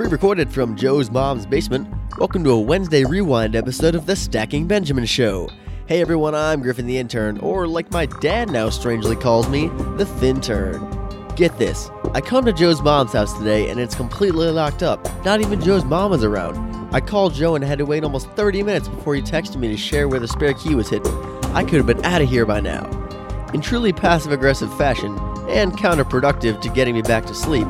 Pre-recorded from Joe's mom's basement, welcome to a Wednesday rewind episode of the Stacking Benjamin Show. Hey everyone, I'm Griffin the Intern, or like my dad now strangely calls me, the FinTern. Get this, I come to Joe's mom's house today and it's completely locked up. Not even Joe's mom is around. I called Joe and had to wait almost 30 minutes before he texted me to share where the spare key was hidden. I could have been out of here by now. In truly passive aggressive fashion, and counterproductive to getting me back to sleep,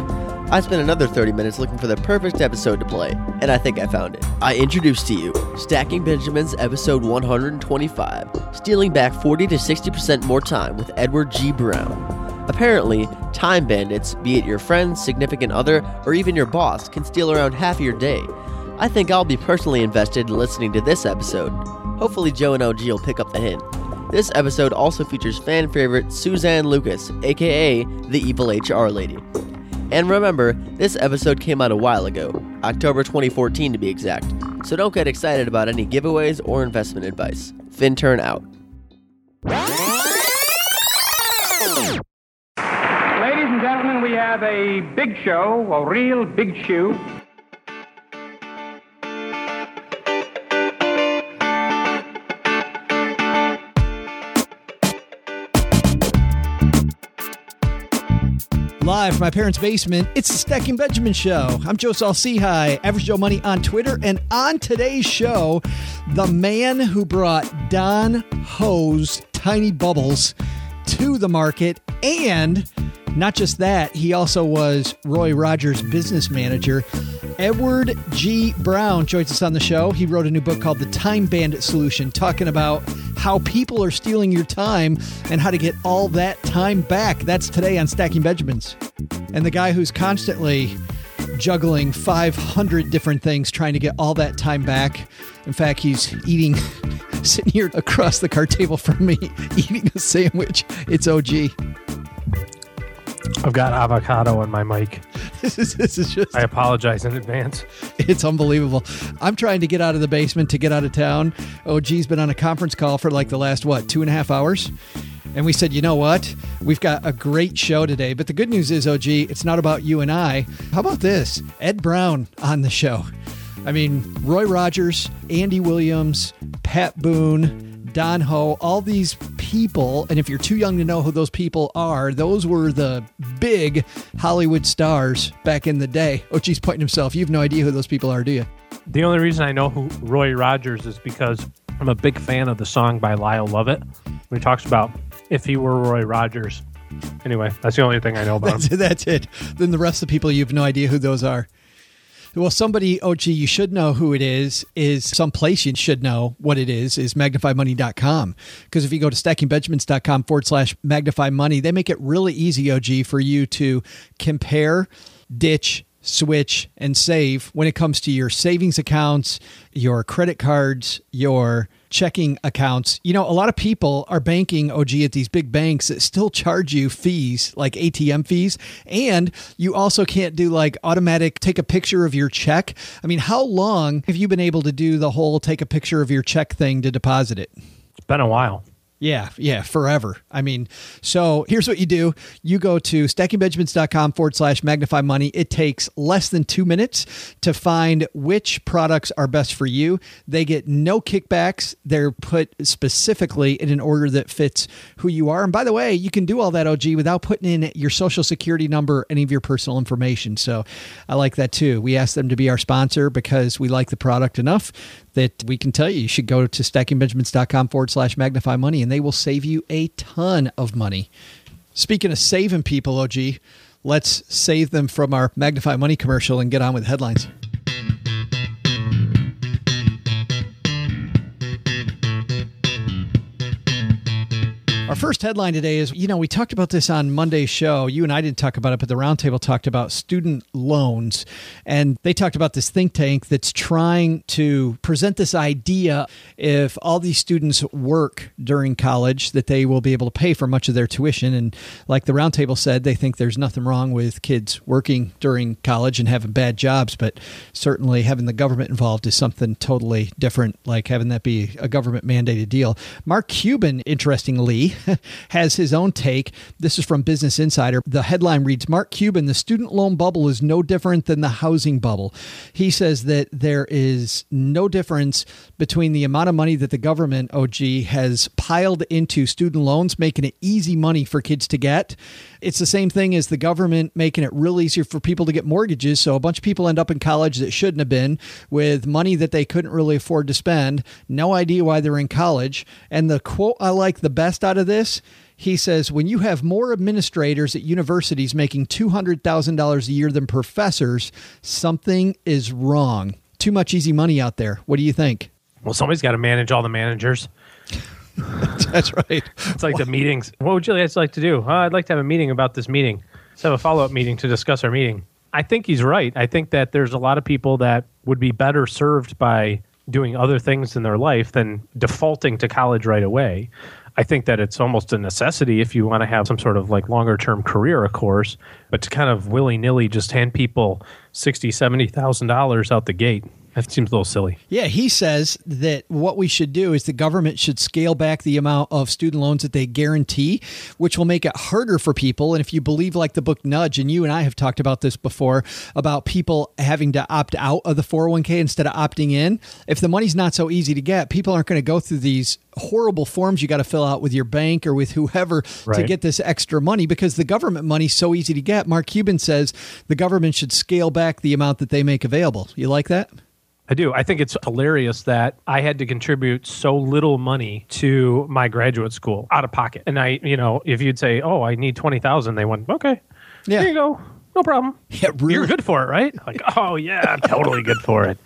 I spent another 30 minutes looking for the perfect episode to play, and I think I found it. I introduce to you Stacking Benjamin's episode 125, stealing back 40 to 60% more time with Edward G. Brown. Apparently, time bandits, be it your friend, significant other, or even your boss, can steal around half your day. I think I'll be personally invested in listening to this episode. Hopefully, Joe and OG will pick up the hint. This episode also features fan favorite Suzanne Lucas, aka the Evil HR Lady. And remember, this episode came out a while ago, October 2014 to be exact, so don't get excited about any giveaways or investment advice. FinTern out. Ladies and gentlemen, we have a big show, a real big shoe. Live from my parents' basement, it's the Stacking Benjamin Show. I'm Joe Saul-Sehy, Average Joe Money on Twitter. And on today's show, the man who brought Don Ho's Tiny Bubbles to the market. And not just that, he also was Roy Rogers' business manager. Edward G. Brown joins us on the show. He wrote a new book called The Time Bandit Solution, talking about how people are stealing your time and how to get all that time back. That's today on Stacking Benjamins. And the guy who's constantly juggling 500 different things trying to get all that time back. In fact, he's eating, sitting here across the card table from me, eating a sandwich. It's OG. I've got avocado on my mic. This is, this is just, I apologize in advance. it's unbelievable. I'm trying to get out of the basement to get out of town. OG's been on a conference call for like the last, what, two and a half hours? And we said, you know what? We've got a great show today. But the good news is, OG, it's not about you and I. How about this? Ed Brown on the show. I mean, Roy Rogers, Andy Williams, Pat Boone, Don Ho, all these people. And if you're too young to know who those people are, those were the big Hollywood stars back in the day. Oh, OG's pointing himself. You have no idea who those people are, do you? The only reason I know who Roy Rogers is because I'm a big fan of the song by Lyle Lovett. When he talks about if he were Roy Rogers. Anyway, that's the only thing I know about That's him. That's it. Then the rest of the people, you have no idea who those are. Well, somebody, gee, you should know who it is, is someplace you should know what it is, is magnifymoney.com. Because if you go to stackingbenjamins.com forward slash magnify money, they make it really easy, OG, for you to compare, ditch, switch, and save when it comes to your savings accounts, your credit cards, your checking accounts. You know, a lot of people are banking OG at these big banks that still charge you fees like ATM fees. And you also can't do like automatic take a picture of your check. I mean, how long have you been able to do the whole take a picture of your check thing to deposit it? It's been a while. Yeah, yeah, forever. I mean, so here's what you do. You go to stackingbenjamins.com forward slash magnify money. It takes less than two minutes to find which products are best for you. They get no kickbacks. They're put specifically in an order that fits who you are. And by the way, you can do all that, OG, without putting in your social security number, any of your personal information. So I like that too. We asked them to be our sponsor because we like the product enough that we can tell you you should go to stackingbenjamins.com forward slash magnify money and they will save you a ton of money. Speaking of saving people, OG, let's save them from our magnify money commercial and get on with headlines. Our first headline today is you know, we talked about this on Monday's show. You and I didn't talk about it, but the roundtable talked about student loans. And they talked about this think tank that's trying to present this idea if all these students work during college, that they will be able to pay for much of their tuition. And like the roundtable said, they think there's nothing wrong with kids working during college and having bad jobs, but certainly having the government involved is something totally different, like having that be a government mandated deal. Mark Cuban, interestingly, has his own take. This is from Business Insider. The headline reads Mark Cuban, the student loan bubble is no different than the housing bubble. He says that there is no difference between the amount of money that the government, OG, has piled into student loans, making it easy money for kids to get. It's the same thing as the government making it real easier for people to get mortgages. So a bunch of people end up in college that shouldn't have been with money that they couldn't really afford to spend. No idea why they're in college. And the quote I like the best out of this he says when you have more administrators at universities making $200,000 a year than professors, something is wrong. Too much easy money out there. What do you think? Well, somebody's got to manage all the managers. That's right. It's like the meetings. What would you guys like to do? I'd like to have a meeting about this meeting. Let's have a follow up meeting to discuss our meeting. I think he's right. I think that there's a lot of people that would be better served by doing other things in their life than defaulting to college right away. I think that it's almost a necessity if you want to have some sort of like longer term career, of course, but to kind of willy nilly just hand people sixty, seventy thousand dollars out the gate that seems a little silly. Yeah, he says that what we should do is the government should scale back the amount of student loans that they guarantee, which will make it harder for people. And if you believe, like the book Nudge, and you and I have talked about this before, about people having to opt out of the 401k instead of opting in, if the money's not so easy to get, people aren't going to go through these horrible forms you got to fill out with your bank or with whoever right. to get this extra money because the government money's so easy to get. Mark Cuban says the government should scale back the amount that they make available. You like that? I do. I think it's hilarious that I had to contribute so little money to my graduate school out of pocket. And I, you know, if you'd say, "Oh, I need twenty thousand, they went, "Okay, yeah. here you go, no problem. Yeah, really? You're good for it, right?" Like, "Oh yeah, I'm totally good for it."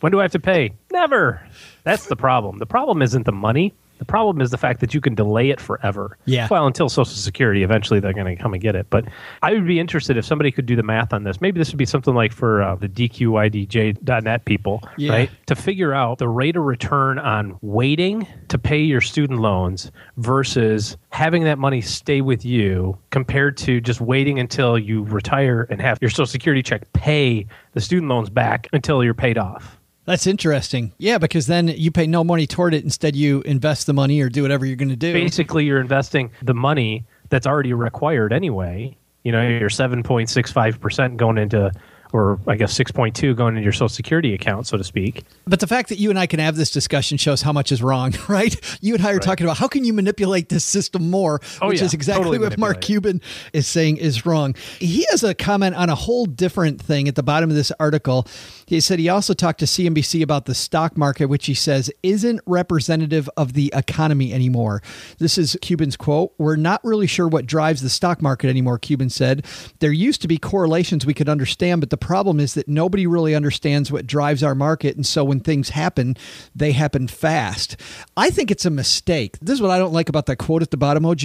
When do I have to pay? Never. That's the problem. The problem isn't the money. The problem is the fact that you can delay it forever. Yeah. Well, until Social Security, eventually they're going to come and get it. But I would be interested if somebody could do the math on this. Maybe this would be something like for uh, the DQIDJ.net people, yeah. right? To figure out the rate of return on waiting to pay your student loans versus having that money stay with you compared to just waiting until you retire and have your Social Security check pay the student loans back until you're paid off. That's interesting. Yeah, because then you pay no money toward it. Instead, you invest the money or do whatever you're going to do. Basically, you're investing the money that's already required anyway. You know, you're 7.65% going into or I guess 6.2 going into your social security account, so to speak. But the fact that you and I can have this discussion shows how much is wrong, right? You and I are right. talking about how can you manipulate this system more, oh, which yeah. is exactly totally what Mark Cuban is saying is wrong. He has a comment on a whole different thing at the bottom of this article. He said he also talked to CNBC about the stock market, which he says isn't representative of the economy anymore. This is Cuban's quote We're not really sure what drives the stock market anymore, Cuban said. There used to be correlations we could understand, but the problem is that nobody really understands what drives our market. And so when things happen, they happen fast. I think it's a mistake. This is what I don't like about that quote at the bottom, OG.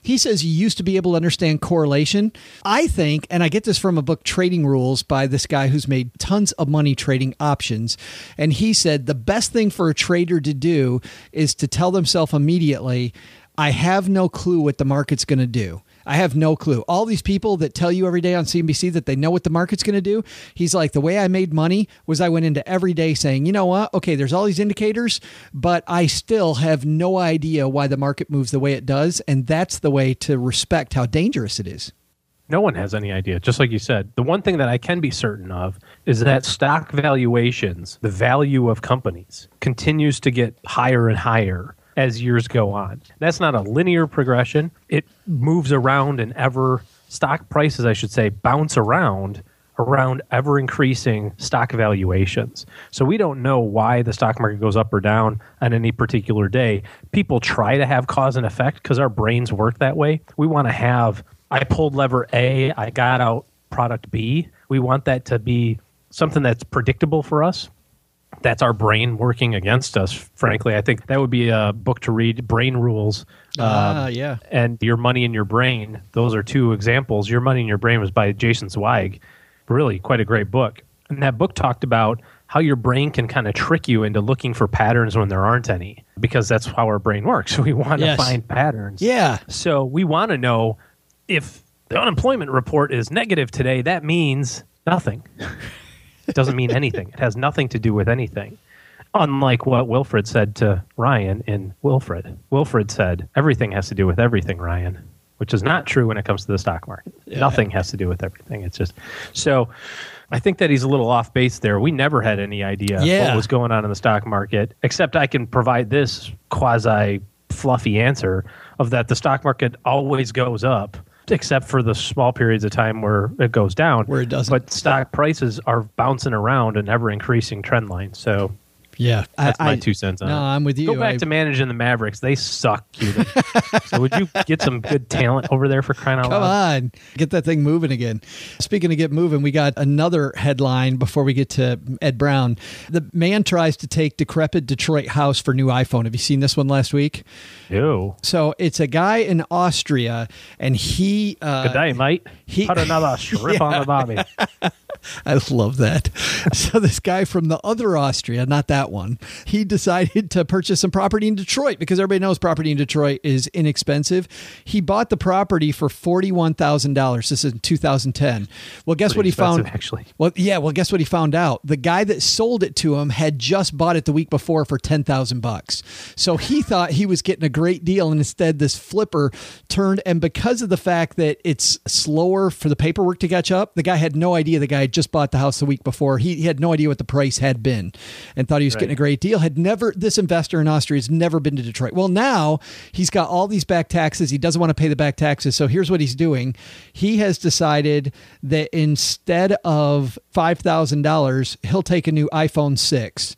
He says you used to be able to understand correlation. I think, and I get this from a book, Trading Rules, by this guy who's made tons of money trading options. And he said the best thing for a trader to do is to tell themselves immediately, I have no clue what the market's going to do. I have no clue. All these people that tell you every day on CNBC that they know what the market's going to do, he's like, the way I made money was I went into every day saying, you know what? Okay, there's all these indicators, but I still have no idea why the market moves the way it does. And that's the way to respect how dangerous it is. No one has any idea. Just like you said, the one thing that I can be certain of is that stock valuations, the value of companies, continues to get higher and higher as years go on. That's not a linear progression. It moves around and ever stock prices, I should say, bounce around around ever increasing stock valuations. So we don't know why the stock market goes up or down on any particular day. People try to have cause and effect because our brains work that way. We want to have I pulled lever A, I got out product B. We want that to be something that's predictable for us that's our brain working against us. Frankly, I think that would be a book to read. Brain Rules. Ah, um, yeah. And Your Money and Your Brain. Those are two examples. Your Money and Your Brain was by Jason Zweig. Really, quite a great book. And that book talked about how your brain can kind of trick you into looking for patterns when there aren't any, because that's how our brain works. We want yes. to find patterns. Yeah. So we want to know if the unemployment report is negative today. That means nothing. It doesn't mean anything. It has nothing to do with anything. Unlike what Wilfred said to Ryan in Wilfred. Wilfred said, everything has to do with everything, Ryan, which is not true when it comes to the stock market. Yeah. Nothing has to do with everything. It's just so I think that he's a little off base there. We never had any idea yeah. what was going on in the stock market, except I can provide this quasi fluffy answer of that the stock market always goes up except for the small periods of time where it goes down. Where it doesn't. But stock prices are bouncing around an ever increasing trend line. So yeah, that's I, my two cents on no, it. No, I'm with you. Go back I, to managing the Mavericks. They suck, Cuban. so would you get some good talent over there for crying out Come loud? on, get that thing moving again. Speaking of get moving, we got another headline before we get to Ed Brown. The man tries to take decrepit Detroit house for new iPhone. Have you seen this one last week? Ew. So it's a guy in Austria, and he. Uh, good day, mate. He put another strip yeah. on the bobby. I love that. So this guy from the other Austria, not that one, he decided to purchase some property in Detroit because everybody knows property in Detroit is inexpensive. He bought the property for forty-one thousand dollars. This is in 2010. Well, guess Pretty what he found? Actually, well, yeah. Well, guess what he found out? The guy that sold it to him had just bought it the week before for ten thousand bucks. So he thought he was getting a great deal, and instead, this flipper turned. And because of the fact that it's slower for the paperwork to catch up, the guy had no idea the guy just bought the house the week before. He, he had no idea what the price had been and thought he was right. getting a great deal. Had never, this investor in Austria has never been to Detroit. Well, now he's got all these back taxes. He doesn't want to pay the back taxes. So here's what he's doing. He has decided that instead of $5,000, he'll take a new iPhone 6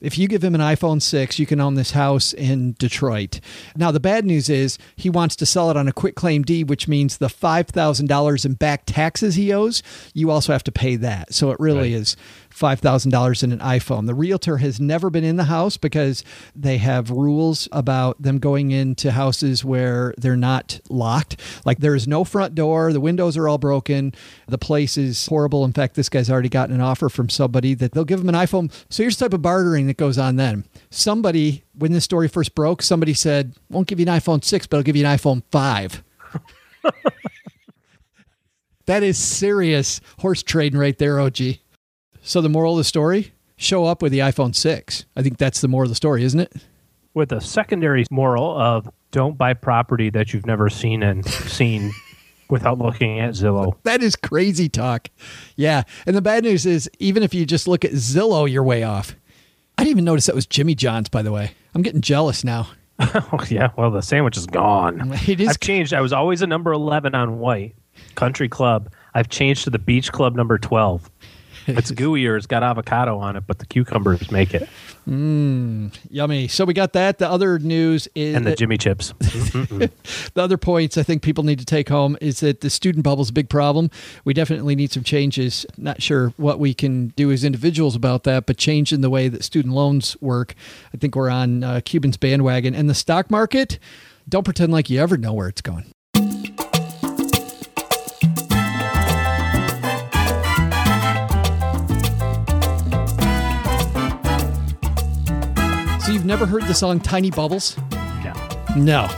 if you give him an iPhone 6, you can own this house in Detroit. Now, the bad news is he wants to sell it on a quitclaim deed, which means the $5,000 in back taxes he owes, you also have to pay that. So it really right. is $5,000 in an iPhone. The realtor has never been in the house because they have rules about them going into houses where they're not locked. Like there is no front door, the windows are all broken, the place is horrible. In fact, this guy's already gotten an offer from somebody that they'll give him an iPhone. So here's the type of bartering that goes on then. Somebody, when this story first broke, somebody said, Won't give you an iPhone 6, but I'll give you an iPhone 5. that is serious horse trading right there, OG. So the moral of the story: show up with the iPhone six. I think that's the moral of the story, isn't it? With a secondary moral of don't buy property that you've never seen and seen without looking at Zillow. That is crazy talk. Yeah. And the bad news is, even if you just look at Zillow, you're way off. I didn't even notice that was Jimmy John's, by the way. I'm getting jealous now. oh, yeah. Well, the sandwich is gone. It is. I've changed. I was always a number 11 on white country club. I've changed to the beach club number 12. It's gooey or it's got avocado on it, but the cucumbers make it. Yummy. So we got that. The other news is And the Jimmy chips. the other points I think people need to take home is that the student bubble is a big problem. We definitely need some changes. Not sure what we can do as individuals about that, but changing the way that student loans work. I think we're on uh, Cuban's bandwagon. And the stock market, don't pretend like you ever know where it's going. You've never heard the song Tiny Bubbles? Yeah. No.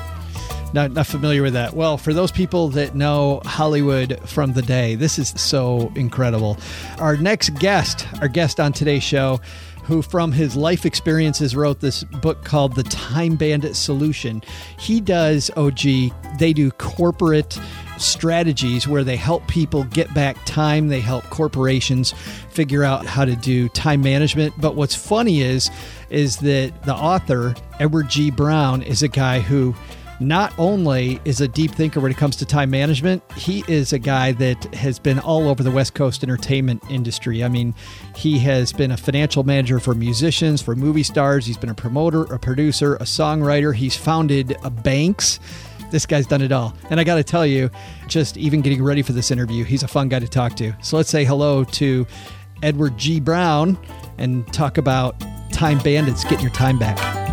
Not, not familiar with that. Well, for those people that know Hollywood from the day, this is so incredible. Our next guest, our guest on today's show, who from his life experiences wrote this book called The Time Bandit Solution. He does, OG, they do corporate strategies where they help people get back time. They help corporations figure out how to do time management. But what's funny is, is that the author, Edward G. Brown, is a guy who not only is a deep thinker when it comes to time management, he is a guy that has been all over the West Coast entertainment industry. I mean, he has been a financial manager for musicians, for movie stars. He's been a promoter, a producer, a songwriter. He's founded banks. This guy's done it all. And I got to tell you, just even getting ready for this interview, he's a fun guy to talk to. So let's say hello to Edward G. Brown and talk about time bandits getting your time back.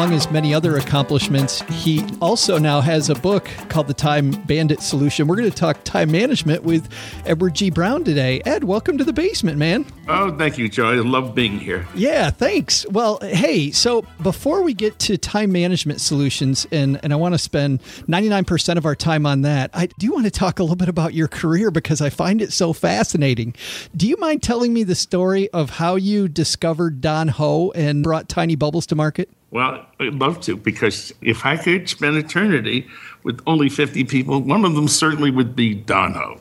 Among his many other accomplishments, he also now has a book called The Time Bandit Solution. We're going to talk time management with Edward G. Brown today. Ed, welcome to the basement, man. Oh, thank you, Joe. I love being here. Yeah, thanks. Well, hey, so before we get to time management solutions, and, and I want to spend 99% of our time on that, I do want to talk a little bit about your career because I find it so fascinating. Do you mind telling me the story of how you discovered Don Ho and brought Tiny Bubbles to market? Well, I'd love to because if I could spend eternity with only 50 people, one of them certainly would be Don Ho.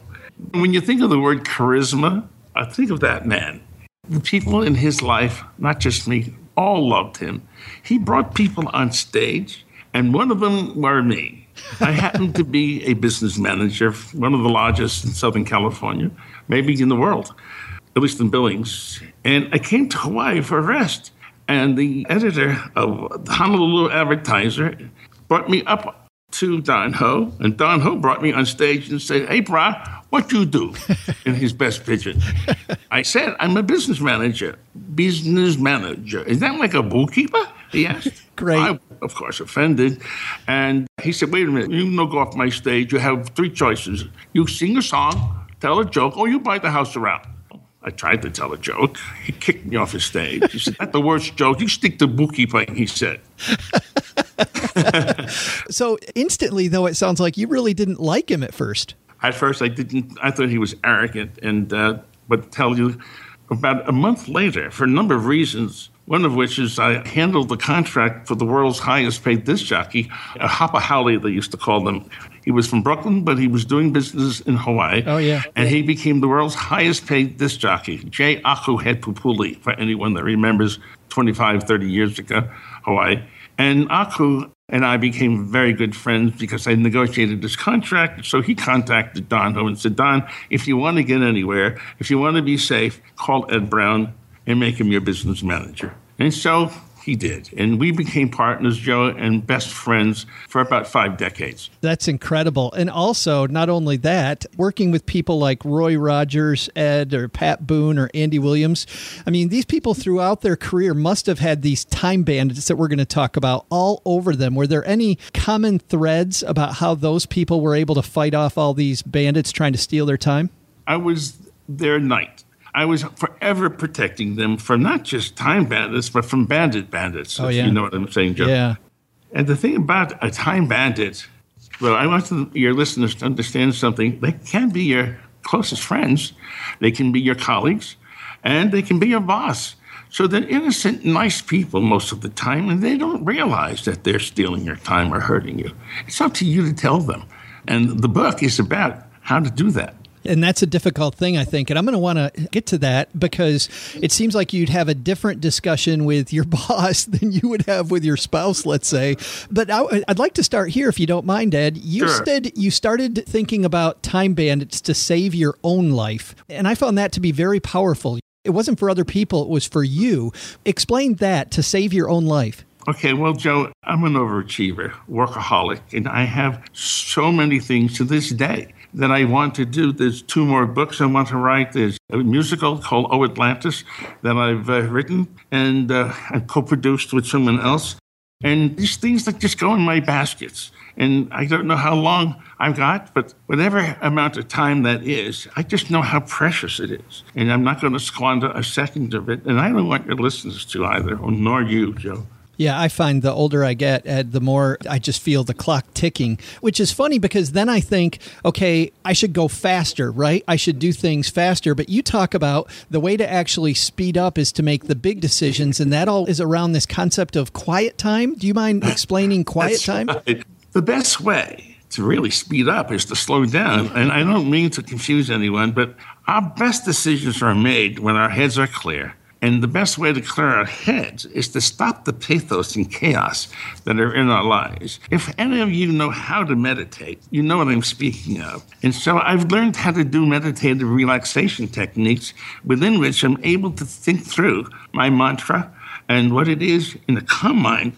When you think of the word charisma, I think of that man. The people in his life, not just me, all loved him. He brought people on stage, and one of them were me. I happened to be a business manager, one of the largest in Southern California, maybe in the world, at least in Billings. And I came to Hawaii for a rest. And the editor of the Honolulu Advertiser brought me up to Don Ho, and Don Ho brought me on stage and said, "Hey, bra, what you do?" in his best pidgin. I said, "I'm a business manager." Business manager is that like a bookkeeper? He asked. Great. I, of course, offended, and he said, "Wait a minute, you no go off my stage. You have three choices: you sing a song, tell a joke, or you buy the house around." I tried to tell a joke. He kicked me off the stage. He said, That's the worst joke. You stick to bookkeeping, he said. So instantly, though, it sounds like you really didn't like him at first. At first, I didn't, I thought he was arrogant. And, uh, but tell you, about a month later, for a number of reasons, one of which is I handled the contract for the world's highest paid disc jockey, a Hapa Haole, they used to call them. He was from Brooklyn, but he was doing business in Hawaii. Oh, yeah. And he became the world's highest paid disc jockey, J. Akuhead Pupule, for anyone that remembers 25, 30 years ago, Hawaii. And Aku and I became very good friends because I negotiated this contract. So he contacted Don Ho and said, Don, if you want to get anywhere, if you want to be safe, call Ed Brown and make him your business manager. And so he did. And we became partners, Joe, and best friends for about five decades. That's incredible. And also, not only that, working with people like Roy Rogers, Ed, or Pat Boone, or Andy Williams. I mean, these people throughout their career must have had these time bandits that we're going to talk about all over them. Were there any common threads about how those people were able to fight off all these bandits trying to steal their time? I was their knight. I was forever protecting them from not just time bandits, but from bandit bandits. Oh, yeah. You know what I'm saying, Joe? Yeah. And the thing about a time bandit, well, I want to- your listeners to understand something. They can be your closest friends, they can be your colleagues, and they can be your boss. So they're innocent, nice people most of the time, and they don't realize that they're stealing your time or hurting you. It's up to you to tell them. And the book is about how to do that. And that's a difficult thing, I think. And I'm going to want to get to that because it seems like you'd have a different discussion with your boss than you would have with your spouse, let's say. But I, would like to start here, if you don't mind, Ed. You sure. said you started thinking about time bandits to save your own life. And I found that to be very powerful. It wasn't for other people, it was for you. Explain that to save your own life. Okay, well, Joe, I'm an overachiever, workaholic, and I have so many things to this day that I want to do. There's two more books I want to write. There's a musical called Oh Atlantis that I've uh, written and uh, I co produced with someone else. And these things that just go in my baskets. And I don't know how long I've got, but whatever amount of time that is, I just know how precious it is. And I'm not going to squander a second of it. And I don't want your listeners to either, nor you, Joe. Yeah, I find the older I get, Ed, the more I just feel the clock ticking, which is funny because then I think, okay, I should go faster, right? I should do things faster. But you talk about the way to actually speed up is to make the big decisions, and that all is around this concept of quiet time. Do you mind explaining quiet time? Right. The best way to really speed up is to slow down. And I don't mean to confuse anyone, but our best decisions are made when our heads are clear and the best way to clear our heads is to stop the pathos and chaos that are in our lives. If any of you know how to meditate, you know what I'm speaking of. And so I've learned how to do meditative relaxation techniques within which I'm able to think through my mantra and what it is in a calm mind,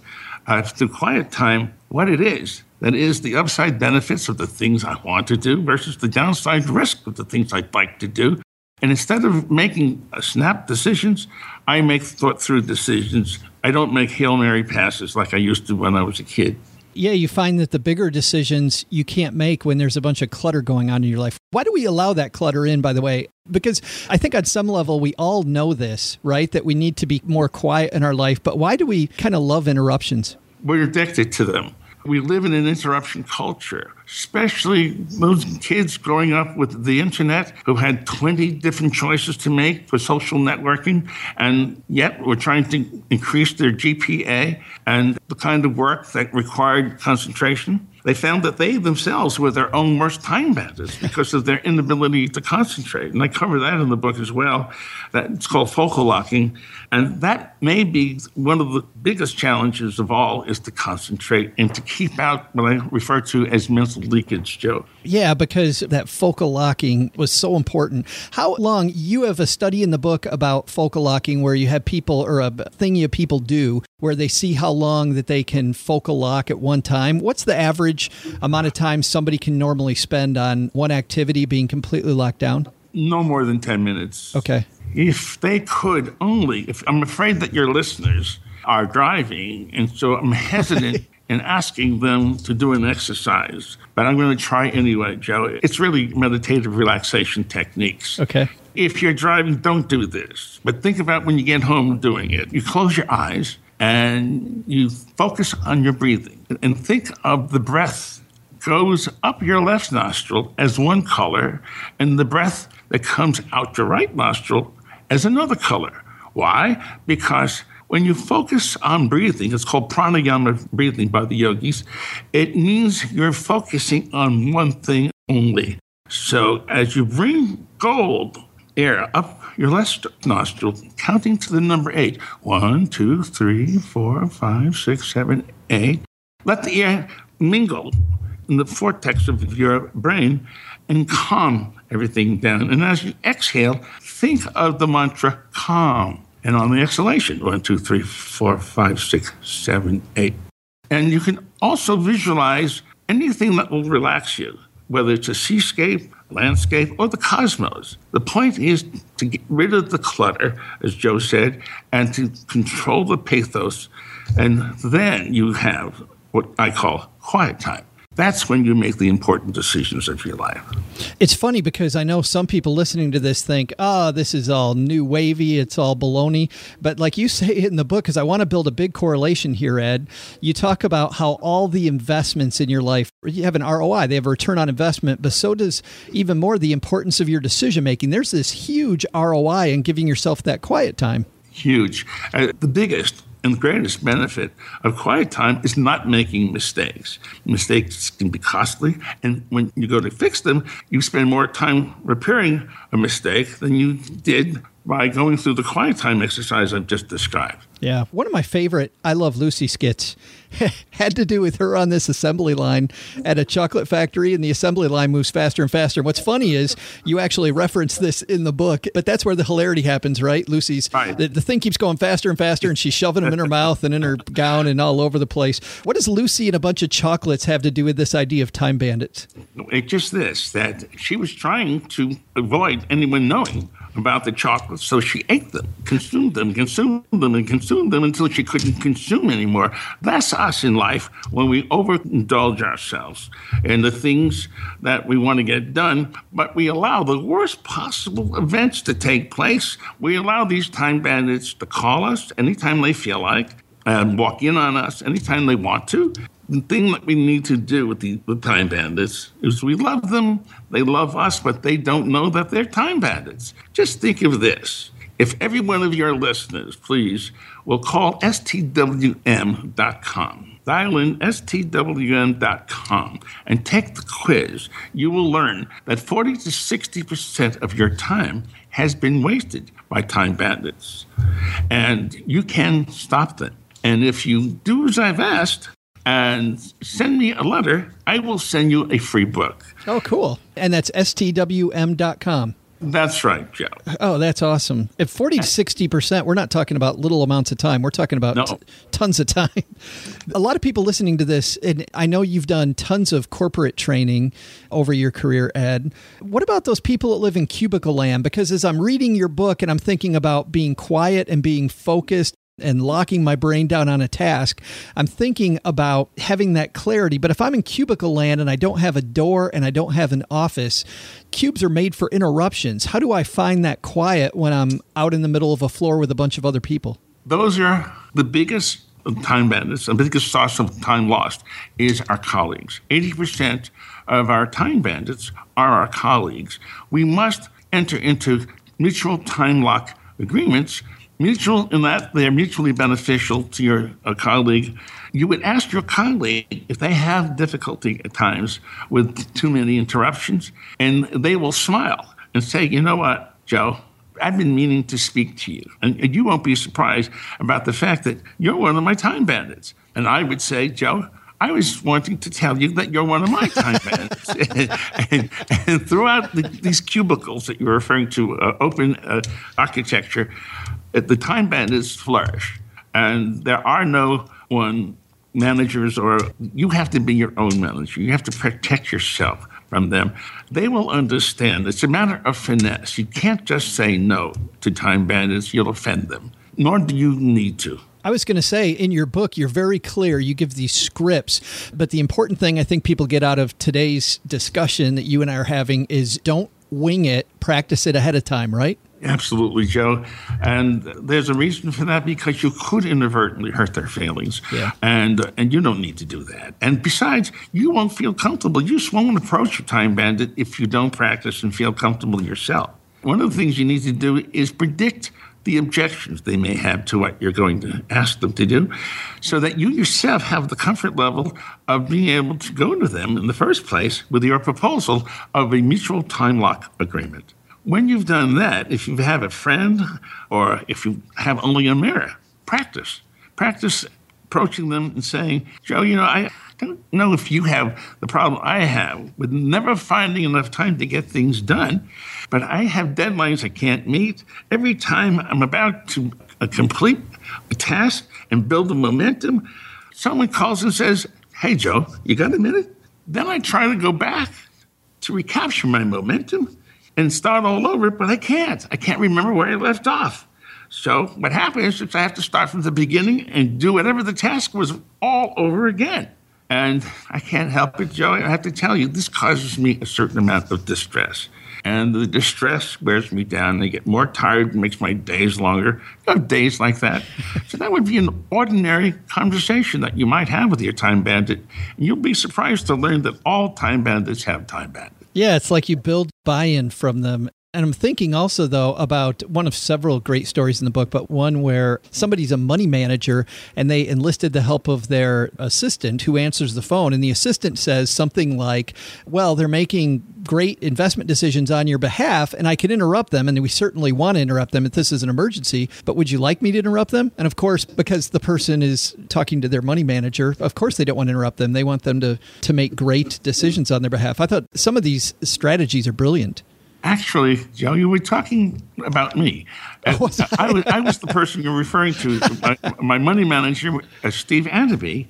uh, through quiet time, what it is. That is the upside benefits of the things I want to do versus the downside risk of the things I'd like to do and instead of making snap decisions, I make thought through decisions. I don't make Hail Mary passes like I used to when I was a kid. Yeah, you find that the bigger decisions you can't make when there's a bunch of clutter going on in your life. Why do we allow that clutter in, by the way? Because I think on some level we all know this, right? That we need to be more quiet in our life. But why do we kind of love interruptions? We're addicted to them. We live in an interruption culture, especially those kids growing up with the internet who had 20 different choices to make for social networking, and yet we're trying to increase their GPA and the kind of work that required concentration they found that they themselves were their own worst time bandits because of their inability to concentrate. And I cover that in the book as well. That it's called focal locking. And that may be one of the biggest challenges of all is to concentrate and to keep out what I refer to as mental leakage, Joe. Yeah, because that focal locking was so important. How long you have a study in the book about focal locking where you have people or a thing you people do where they see how long that they can focal lock at one time. What's the average amount of time somebody can normally spend on one activity being completely locked down? No more than 10 minutes. Okay. If they could only, if I'm afraid that your listeners are driving, and so I'm hesitant in asking them to do an exercise, but I'm going to try anyway, Joe. It's really meditative relaxation techniques. Okay. If you're driving, don't do this, but think about when you get home doing it. You close your eyes and you focus on your breathing and think of the breath goes up your left nostril as one color and the breath that comes out your right nostril as another color. Why? Because when you focus on breathing, it's called pranayama breathing by the yogis, it means you're focusing on one thing only. So as you bring gold air up your left nostril, counting to the number eight. One, two, three, four, five, six, seven, eight. Let the air mingle in the vortex of your brain and calm everything down. And as you exhale, think of the mantra calm. And on the exhalation, one, two, three, four, five, six, seven, eight. And you can also visualize anything that will relax you, whether it's a seascape, landscape, or the cosmos. The point is to get rid of the clutter, as Joe said, and to control the pathos. And then you have what I call quiet time. That's when you make the important decisions of your life. It's funny because I know some people listening to this think, oh, this is all new wavy, it's all baloney. But like you say in the book, because I want to build a big correlation here, Ed, you talk about how all the investments in your life, you have an ROI, they have a return on investment, but so does even more the importance of your decision making. There's this huge ROI in giving yourself that quiet time. Huge. Uh, the biggest And the greatest benefit of quiet time is not making mistakes. Mistakes can be costly, and when you go to fix them, you spend more time repairing a mistake than you did by going through the quiet time exercise I've just described. Yeah. One of my favorite I Love Lucy skits had to do with her on this assembly line at a chocolate factory, and the assembly line moves faster and faster. And what's funny is you actually reference this in the book, but that's where the hilarity happens, right? Lucy's Right. The, the thing keeps going faster and faster, and she's shoving them in her mouth and in her gown and all over the place. What does Lucy and a bunch of chocolates have to do with this idea of time bandits? It's just this that she was trying to avoid anyone knowing about the chocolates, so she ate them, consumed them, consumed them, and consumed them until she couldn't consume anymore. That's us in life when we overindulge ourselves in the things that we want to get done, but we allow the worst possible events to take place. We allow these time bandits to call us anytime they feel like and walk in on us anytime they want to. The thing that we need to do with the with time bandits is we love them, they love us, but they don't know that they're time bandits. Just think of this. If every one of your listeners, please, will call stwm.com, dial in stwm.com, and take the quiz, you will learn that 40 to 60% of your time has been wasted by time bandits. And you can stop them. And if you do as I've asked and send me a letter, I will send you a free book. Oh, cool. And that's stwm.com. That's right, Joe. Oh, that's awesome. At 40 to 60%, we're not talking about little amounts of time. We're talking about No. t- tons of time. A lot of people listening to this, and I know you've done tons of corporate training over your career, Ed. What about those people that live in cubicle land? Because as I'm reading your book and I'm thinking about being quiet and being focused, and locking my brain down on a task, I'm thinking about having that clarity. But if I'm in cubicle land and I don't have a door and I don't have an office, cubes are made for interruptions. How do I find that quiet when I'm out in the middle of a floor with a bunch of other people? Those are the biggest time bandits, the biggest source of time lost is our colleagues. 80% of our time bandits are our colleagues. We must enter into mutual time lock agreements, mutual in that they're mutually beneficial to your uh, colleague. You would ask your colleague if they have difficulty at times with too many interruptions, and they will smile and say, you know what, Joe, I've been meaning to speak to you. And, and you won't be surprised about the fact that you're one of my time bandits. And I would say, Joe, I was wanting to tell you that you're one of my time bandits. and, and, and throughout the, these cubicles that you're referring to, uh, open uh, architecture, uh, the time bandits flourish. And there are no one managers, or you have to be your own manager. You have to protect yourself from them. They will understand. It's a matter of finesse. You can't just say no to time bandits, you'll offend them, nor do you need to. I was going to say in your book, you're very clear. You give these scripts. But the important thing I think people get out of today's discussion that you and I are having is don't wing it, practice it ahead of time, right? Absolutely, Joe. And there's a reason for that because you could inadvertently hurt their feelings. Yeah. And and you don't need to do that. And besides, you won't feel comfortable. You just won't approach a time bandit if you don't practice and feel comfortable yourself. One of the things you need to do is predict the objections they may have to what you're going to ask them to do so that you yourself have the comfort level of being able to go to them in the first place with your proposal of a mutual time lock agreement. When you've done that, if you have a friend or if you have only a mirror, practice. Practice approaching them and saying, Joe, you know, I don't know if you have the problem I have with never finding enough time to get things done, but I have deadlines I can't meet. Every time I'm about to complete a task and build the momentum, someone calls and says, Hey, Joe, you got a minute? Then I try to go back to recapture my momentum and start all over, but I can't. I can't remember where I left off. So what happens is I have to start from the beginning and do whatever the task was all over again. And I can't help it, Joey. I have to tell you, this causes me a certain amount of distress. And the distress wears me down. I get more tired, makes my days longer. You have days like that. so that would be an ordinary conversation that you might have with your time bandit. And you'll be surprised to learn that all time bandits have time bandits. Yeah, it's like you build buy in from them. And I'm thinking also, though, about one of several great stories in the book, but one where somebody's a money manager and they enlisted the help of their assistant who answers the phone. And the assistant says something like, Well, they're making great investment decisions on your behalf, and I can interrupt them. And we certainly want to interrupt them if this is an emergency, but would you like me to interrupt them? And of course, because the person is talking to their money manager, of course they don't want to interrupt them. They want them to, to make great decisions on their behalf. I thought some of these strategies are brilliant. Actually, Joe, you were talking about me. I, was, I, was, I was the person you're referring to. My, my money manager, uh, Steve Andaby,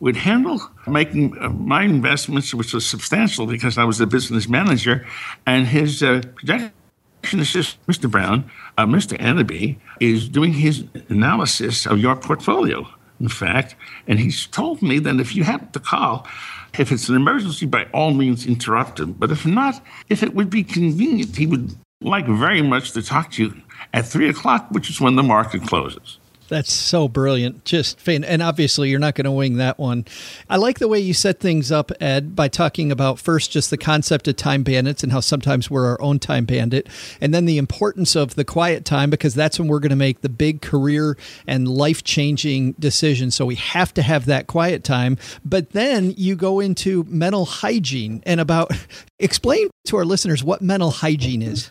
would handle making uh, my investments, which was substantial because I was the business manager, and his uh, projection assistant, Mr. Brown, uh, Mr. Annaby, is doing his analysis of your portfolio, in fact, and he's told me that if you happen to call, if it's an emergency, by all means interrupt him. But if not, if it would be convenient, he would like very much to talk to you at three o'clock, which is when the market closes. That's so brilliant. Just fan. And obviously, you're not going to wing that one. I like the way you set things up, Ed, by talking about first just the concept of time bandits and how sometimes we're our own time bandit, and then the importance of the quiet time because that's when we're going to make the big career and life changing decisions. So we have to have that quiet time. But then you go into mental hygiene and about explain to our listeners what mental hygiene is.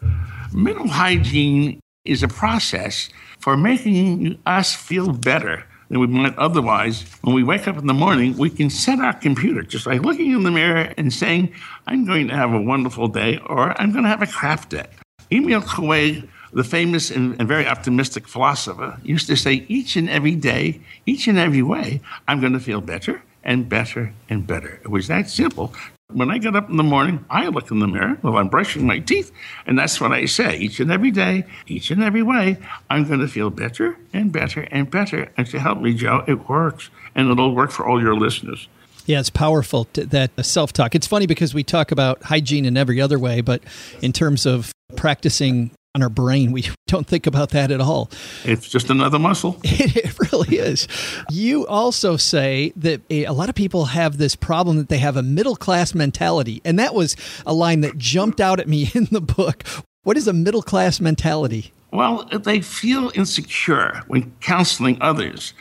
Mental hygiene is a process for making us feel better than we might otherwise. When we wake up in the morning, we can set our computer just by looking in the mirror and saying, I'm going to have a wonderful day or I'm going to have a crap day. Émile Coué, the famous and, and very optimistic philosopher, used to say, each and every day, each and every way, I'm going to feel better and better and better. It was that simple. When I get up in the morning, I look in the mirror while I'm brushing my teeth, and that's what I say each and every day, each and every way. I'm going to feel better and better and better. And to help me, Joe, it works, and it'll work for all your listeners. Yeah, it's powerful that self talk. It's funny because we talk about hygiene in every other way, but in terms of practicing on our brain. We don't think about that at all. It's just another muscle. It really is. You also say that a, a, lot of people have this problem that they have a middle class mentality. And that was a line that jumped out at me in the book. What is a middle class mentality? Well, they feel insecure when counseling others.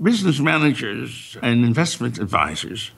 Business managers and investment advisors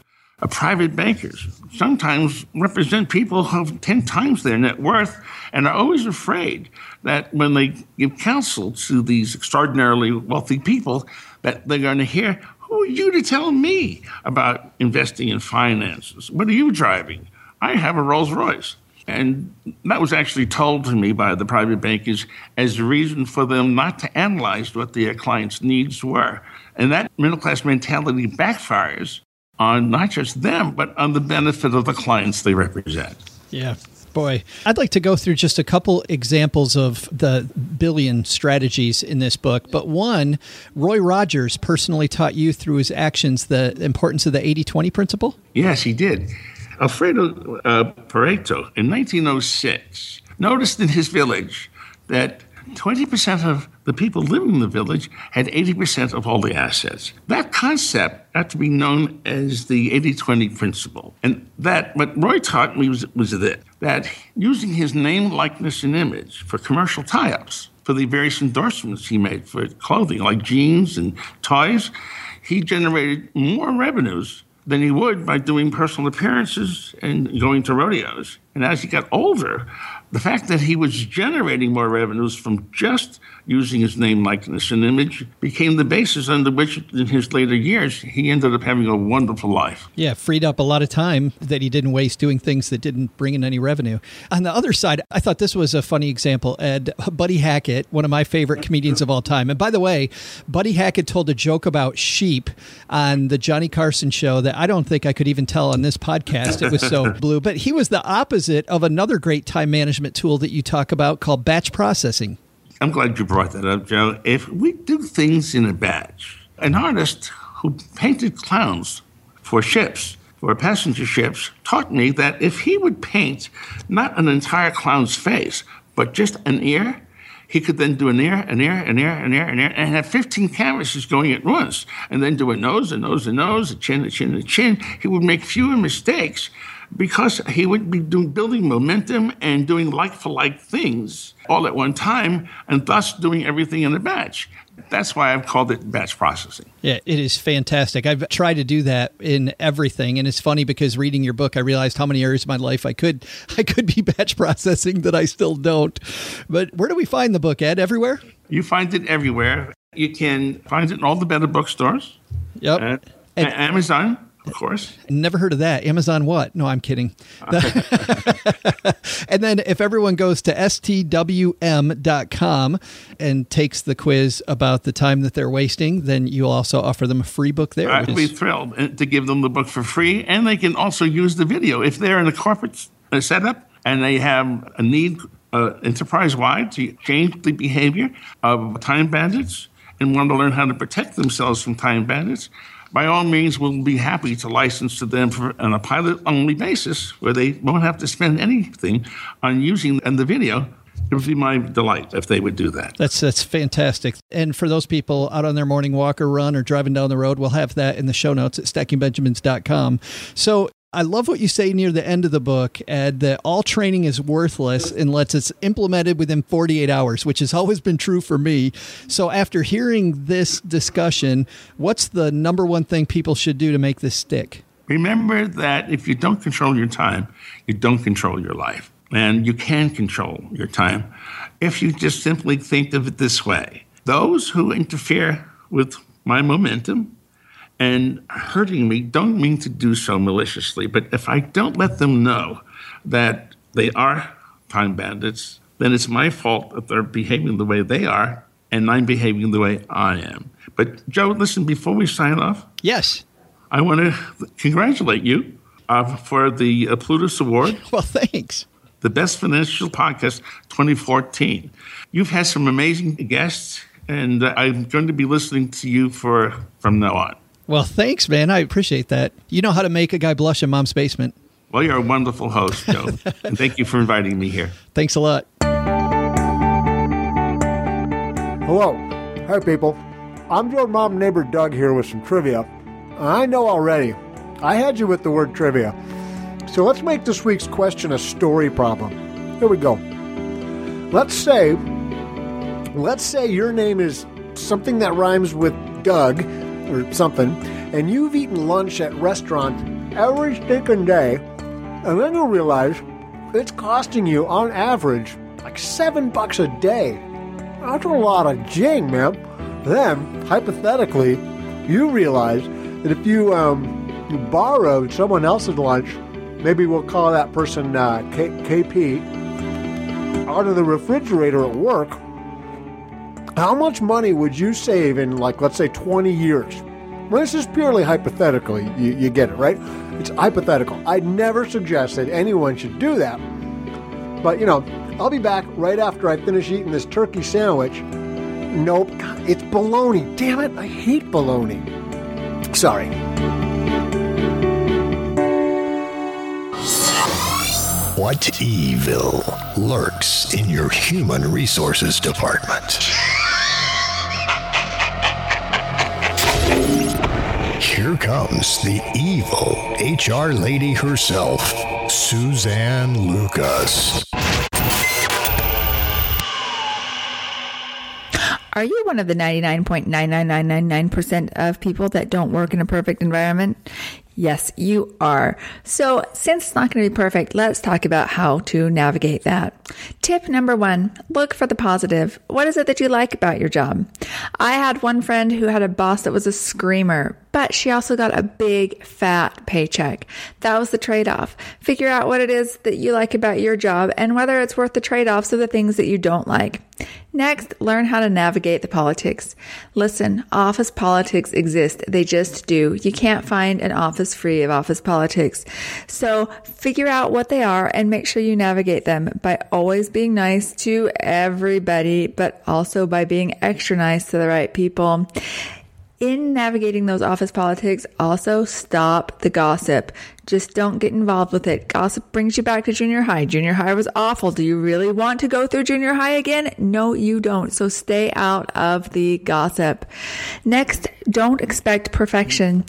private bankers. Sometimes represent people who have 10 times their net worth and are always afraid that when they give counsel to these extraordinarily wealthy people that they're going to hear who are you to tell me about investing in finances? What are you driving? I have a rolls royce and that was actually told to me by the private bankers as a reason for them not to analyze what their clients' needs were. And that middle class mentality backfires on not just them, but on the benefit of the clients they represent. Yeah. Boy, I'd like to go through just a couple examples of the billion strategies in this book. But one, Roy Rogers personally taught you through his actions the importance of the 80 20 principle? Yes, he did. Alfredo uh, Pareto in 1906 noticed in his village that 20% of the people living in the village had 80% of all the assets. That concept got to be known as the 80 20 principle. And that, what Roy taught me was, was this that using his name, likeness, and image for commercial tie ups, for the various endorsements he made for clothing like jeans and toys, he generated more revenues than he would by doing personal appearances and going to rodeos. And as he got older, the fact that he was generating more revenues from just using his name, likeness, and image became the basis under which, in his later years, he ended up having a wonderful life. Yeah, freed up a lot of time that he didn't waste doing things that didn't bring in any revenue. On the other side, I thought this was a funny example. Ed, Buddy Hackett, one of my favorite comedians of all time. And by the way, Buddy Hackett told a joke about sheep on the Johnny Carson show that I don't think I could even tell on this podcast. It was so blue. But he was the opposite of another great time management tool that you talk about called batch processing. I'm glad you brought that up, Joe. If we do things in a batch, an artist who painted clowns for ships, for passenger ships, taught me that if he would paint not an entire clown's face, but just an ear, he could then do an ear, an ear, an ear, an ear, an ear, and have 15 canvases going at once, and then do a nose, a nose, a nose, a chin, a chin, a chin. He would make fewer mistakes because he would be doing, building momentum and doing like for like things all at one time, and thus doing everything in a batch. That's why I've called it batch processing. Yeah, it is fantastic. I've tried to do that in everything, and it's funny because reading your book, I realized how many areas of my life I could I could be batch processing that I still don't. But where do we find the book, Ed? Everywhere? You find it everywhere. You can find it in all the better bookstores. Yep. Uh, and, Amazon, of course. Never heard of that. Amazon what? No, I'm kidding. and then if everyone goes to stwm.com and takes the quiz about the time that they're wasting, then you'll also offer them a free book there. I'd be thrilled uh, to give them the book for free, and they can also use the video. If they're in a corporate uh, setup and they have a need uh, enterprise wide to change the behavior of time bandits and want to learn how to protect themselves from time bandits, by all means, we'll be happy to license to them for, on a pilot only basis where they won't have to spend anything on using and the video. It would be my delight if they would do that. That's that's fantastic. And for those people out on their morning walk or run or driving down the road, we'll have that in the show notes at stackingbenjamins.com. So I love what you say near the end of the book, Ed, that all training is worthless unless it's implemented within 48 hours, which has always been true for me. So, after hearing this discussion, what's the number one thing people should do to make this stick? Remember that if you don't control your time, you don't control your life. And you can control your time if you just simply think of it this way those who interfere with my momentum and hurting me don't mean to do so maliciously, but if I don't let them know that they are time bandits, then it's my fault that they're behaving the way they are and I'm behaving the way I am. But Joe, listen, before we sign off, yes, I want to congratulate you uh, for the uh, Plutus Award. Well, thanks. The Best Financial Podcast 2014. You've had some amazing guests, and uh, I'm going to be listening to you for from now on. Well, thanks, man. I appreciate that. You know how to make a guy blush in mom's basement. Well, you're a wonderful host, Joe. and thank you for inviting me here. Thanks a lot. Hello. Hi, people. I'm your mom neighbor Doug here with some trivia. I know already. I had you with the word trivia. So let's make this week's question a story problem. Here we go. Let's say let's say your name is something that rhymes with Doug or something, and you've eaten lunch at restaurants every stinking day, and then you realize it's costing you, on average, like seven bucks a day. That's a lot of jing, man. Then, hypothetically, you realize that if you um, you borrowed someone else's lunch, maybe we'll call that person uh, K- KP, out of the refrigerator at work, how much money would you save in, like, let's say 20 years? Well, this is purely hypothetical. You, you get it, right? It's hypothetical. I'd never suggest that anyone should do that. But, you know, I'll be back right after I finish eating this turkey sandwich. Nope, it's bologna. Damn it, I hate bologna. Sorry. What evil lurks in your human resources department? Here comes the evil HR lady herself, Suzanne Lucas. Are you one of the 99.99999% of people that don't work in a perfect environment? Yes, you are. So, since it's not going to be perfect, let's talk about how to navigate that. Tip number one look for the positive. What is it that you like about your job? I had one friend who had a boss that was a screamer, but she also got a big fat paycheck. That was the trade off. Figure out what it is that you like about your job and whether it's worth the trade offs of the things that you don't like. Next, learn how to navigate the politics. Listen, office politics exist. They just do. You can't find an office free of office politics. So figure out what they are and make sure you navigate them by always being nice to everybody, but also by being extra nice to the right people in navigating those office politics, also stop the gossip. Just don't get involved with it. Gossip brings you back to junior high. Junior high was awful. Do you really want to go through junior high again? No, you don't. So stay out of the gossip. Next, don't expect perfection.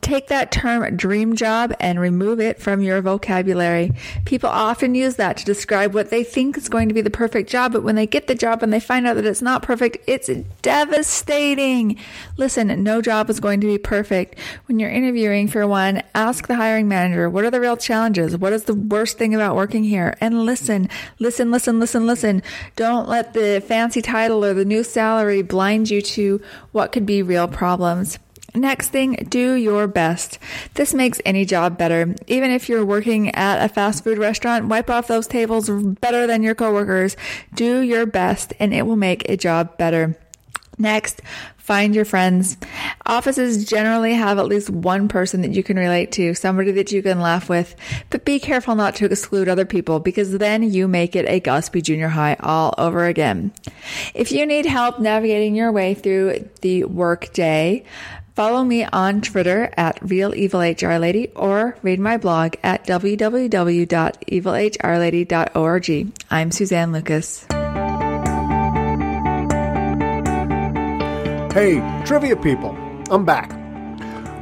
Take that term dream job and remove it from your vocabulary. People often use that to describe what they think is going to be the perfect job, but when they get the job and they find out that it's not perfect, it's devastating. Listen, no job is going to be perfect. When you're interviewing for one, ask the hiring manager, what are the real challenges? What is the worst thing about working here? And listen, listen, listen, listen, listen. Don't let the fancy title or the new salary blind you to what could be real problems. Next thing, do your best. This makes any job better. Even if you're working at a fast food restaurant, wipe off those tables better than your coworkers. Do your best and it will make a job better. Next, find your friends. Offices generally have at least one person that you can relate to, somebody that you can laugh with, but be careful not to exclude other people because then you make it a Gospel Junior High all over again. If you need help navigating your way through the work day, Follow me on Twitter at Real Evil HR Lady or read my blog at www.evilhrlady.org. I'm Suzanne Lucas. Hey, trivia people, I'm back.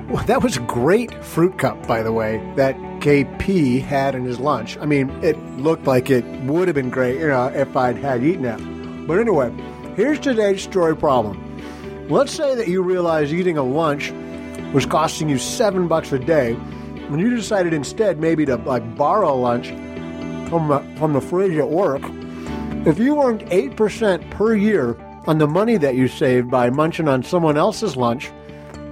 Well, that was a great fruit cup, by the way, that KP had in his lunch. I mean, it looked like it would have been great, you know, if I'd had eaten it. But anyway, here's today's story problem. Let's say that you realize eating a lunch was costing you seven bucks a day, and you decided instead maybe to like borrow lunch from the, from the fridge at work. If you earned eight percent per year on the money that you saved by munching on someone else's lunch,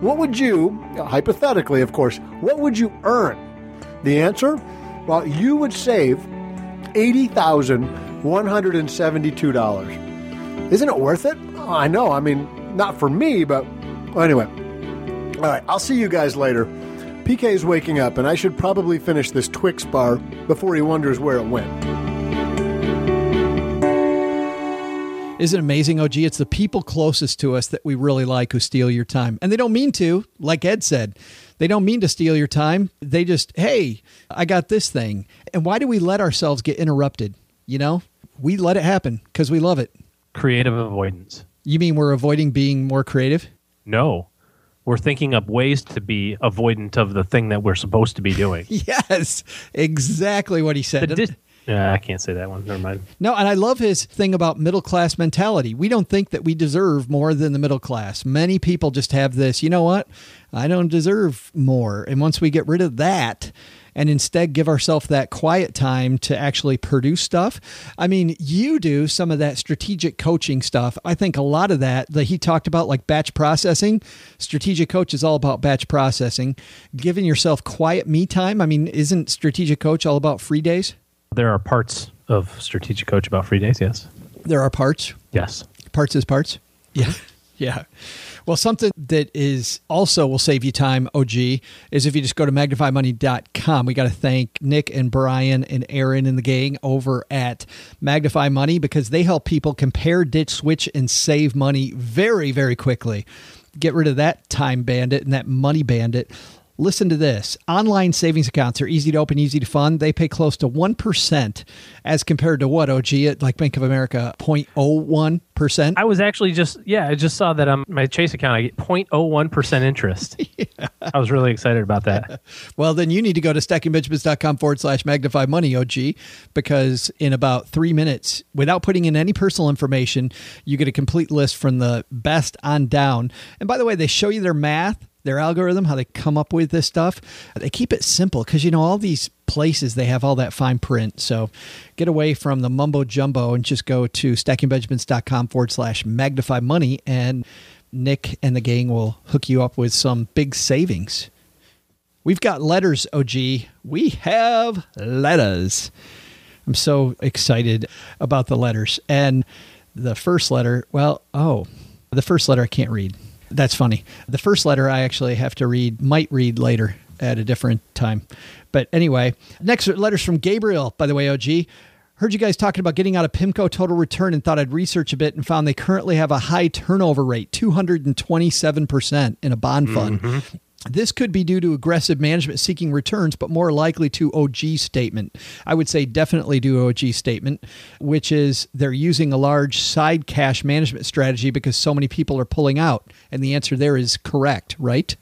what would you, hypothetically, of course, what would you earn? The answer? Well, you would save $80,172. Isn't it worth it? I know. I mean, not for me, but anyway. All right, I'll see you guys later. PK's waking up, and I should probably finish this Twix bar before he wonders where it went. Isn't it amazing, OG? It's the people closest to us that we really like who steal your time. And they don't mean to, like Ed said. They don't mean to steal your time. They just, hey, I got this thing. And why do we let ourselves get interrupted? You know, we let it happen because we love it. Creative avoidance. You mean we're avoiding being more creative? No. We're thinking up ways to be avoidant of the thing that we're supposed to be doing. yes, exactly what he said. Di- yeah, I can't say that one. Never mind. No, and I love his thing about middle class mentality. We don't think that we deserve more than the middle class. Many people just have this, you know what? I don't deserve more. And once we get rid of that, and instead give ourselves that quiet time to actually produce stuff. I mean, you do some of that strategic coaching stuff. I think a lot of that that he talked about, like batch processing, strategic coach is all about batch processing, giving yourself quiet me time. I mean, isn't strategic coach all about free days? There are parts of strategic coach about free days, yes. There are parts. Yes. Parts is parts. Yeah. yeah. Well, something that is also will save you time, OG, is if you just go to magnifymoney.com. We got to thank Nick and Brian and Aaron and the gang over at Magnify Money because they help people compare, ditch, switch, and save money very, very quickly. Get rid of that time bandit and that money bandit Listen to this. Online savings accounts are easy to open, easy to fund. They pay close to 1% as compared to what, OG, at like Bank of America, 0.01%? I was actually just, yeah, I just saw that on my Chase account, I get 0.01% interest. yeah. I was really excited about that. well, then you need to go to stackingbenjamins.com forward slash magnify money, OG, because in about three minutes, without putting in any personal information, you get a complete list from the best on down. And by the way, they show you their math their algorithm, how they come up with this stuff. They keep it simple because, you know, all these places they have all that fine print. So get away from the mumbo jumbo and just go to stackingbenjamins.com forward slash magnify money and Nick and the gang will hook you up with some big savings. We've got letters, OG. We have letters. I'm so excited about the letters. And the first letter, well, oh, the first letter I can't read. That's funny. The first letter I actually have to read, might read later at a different time. But anyway, next letters from Gabriel, by the way, OG. Heard you guys talking about getting out of PIMCO total return and thought I'd research a bit and found they currently have a high turnover rate, 227% in a bond fund. Mm-hmm. This could be due to aggressive management seeking returns, but more likely to OG statement. I would say definitely do OG statement, which is they're using a large side cash management strategy because so many people are pulling out. And the answer there is correct, right?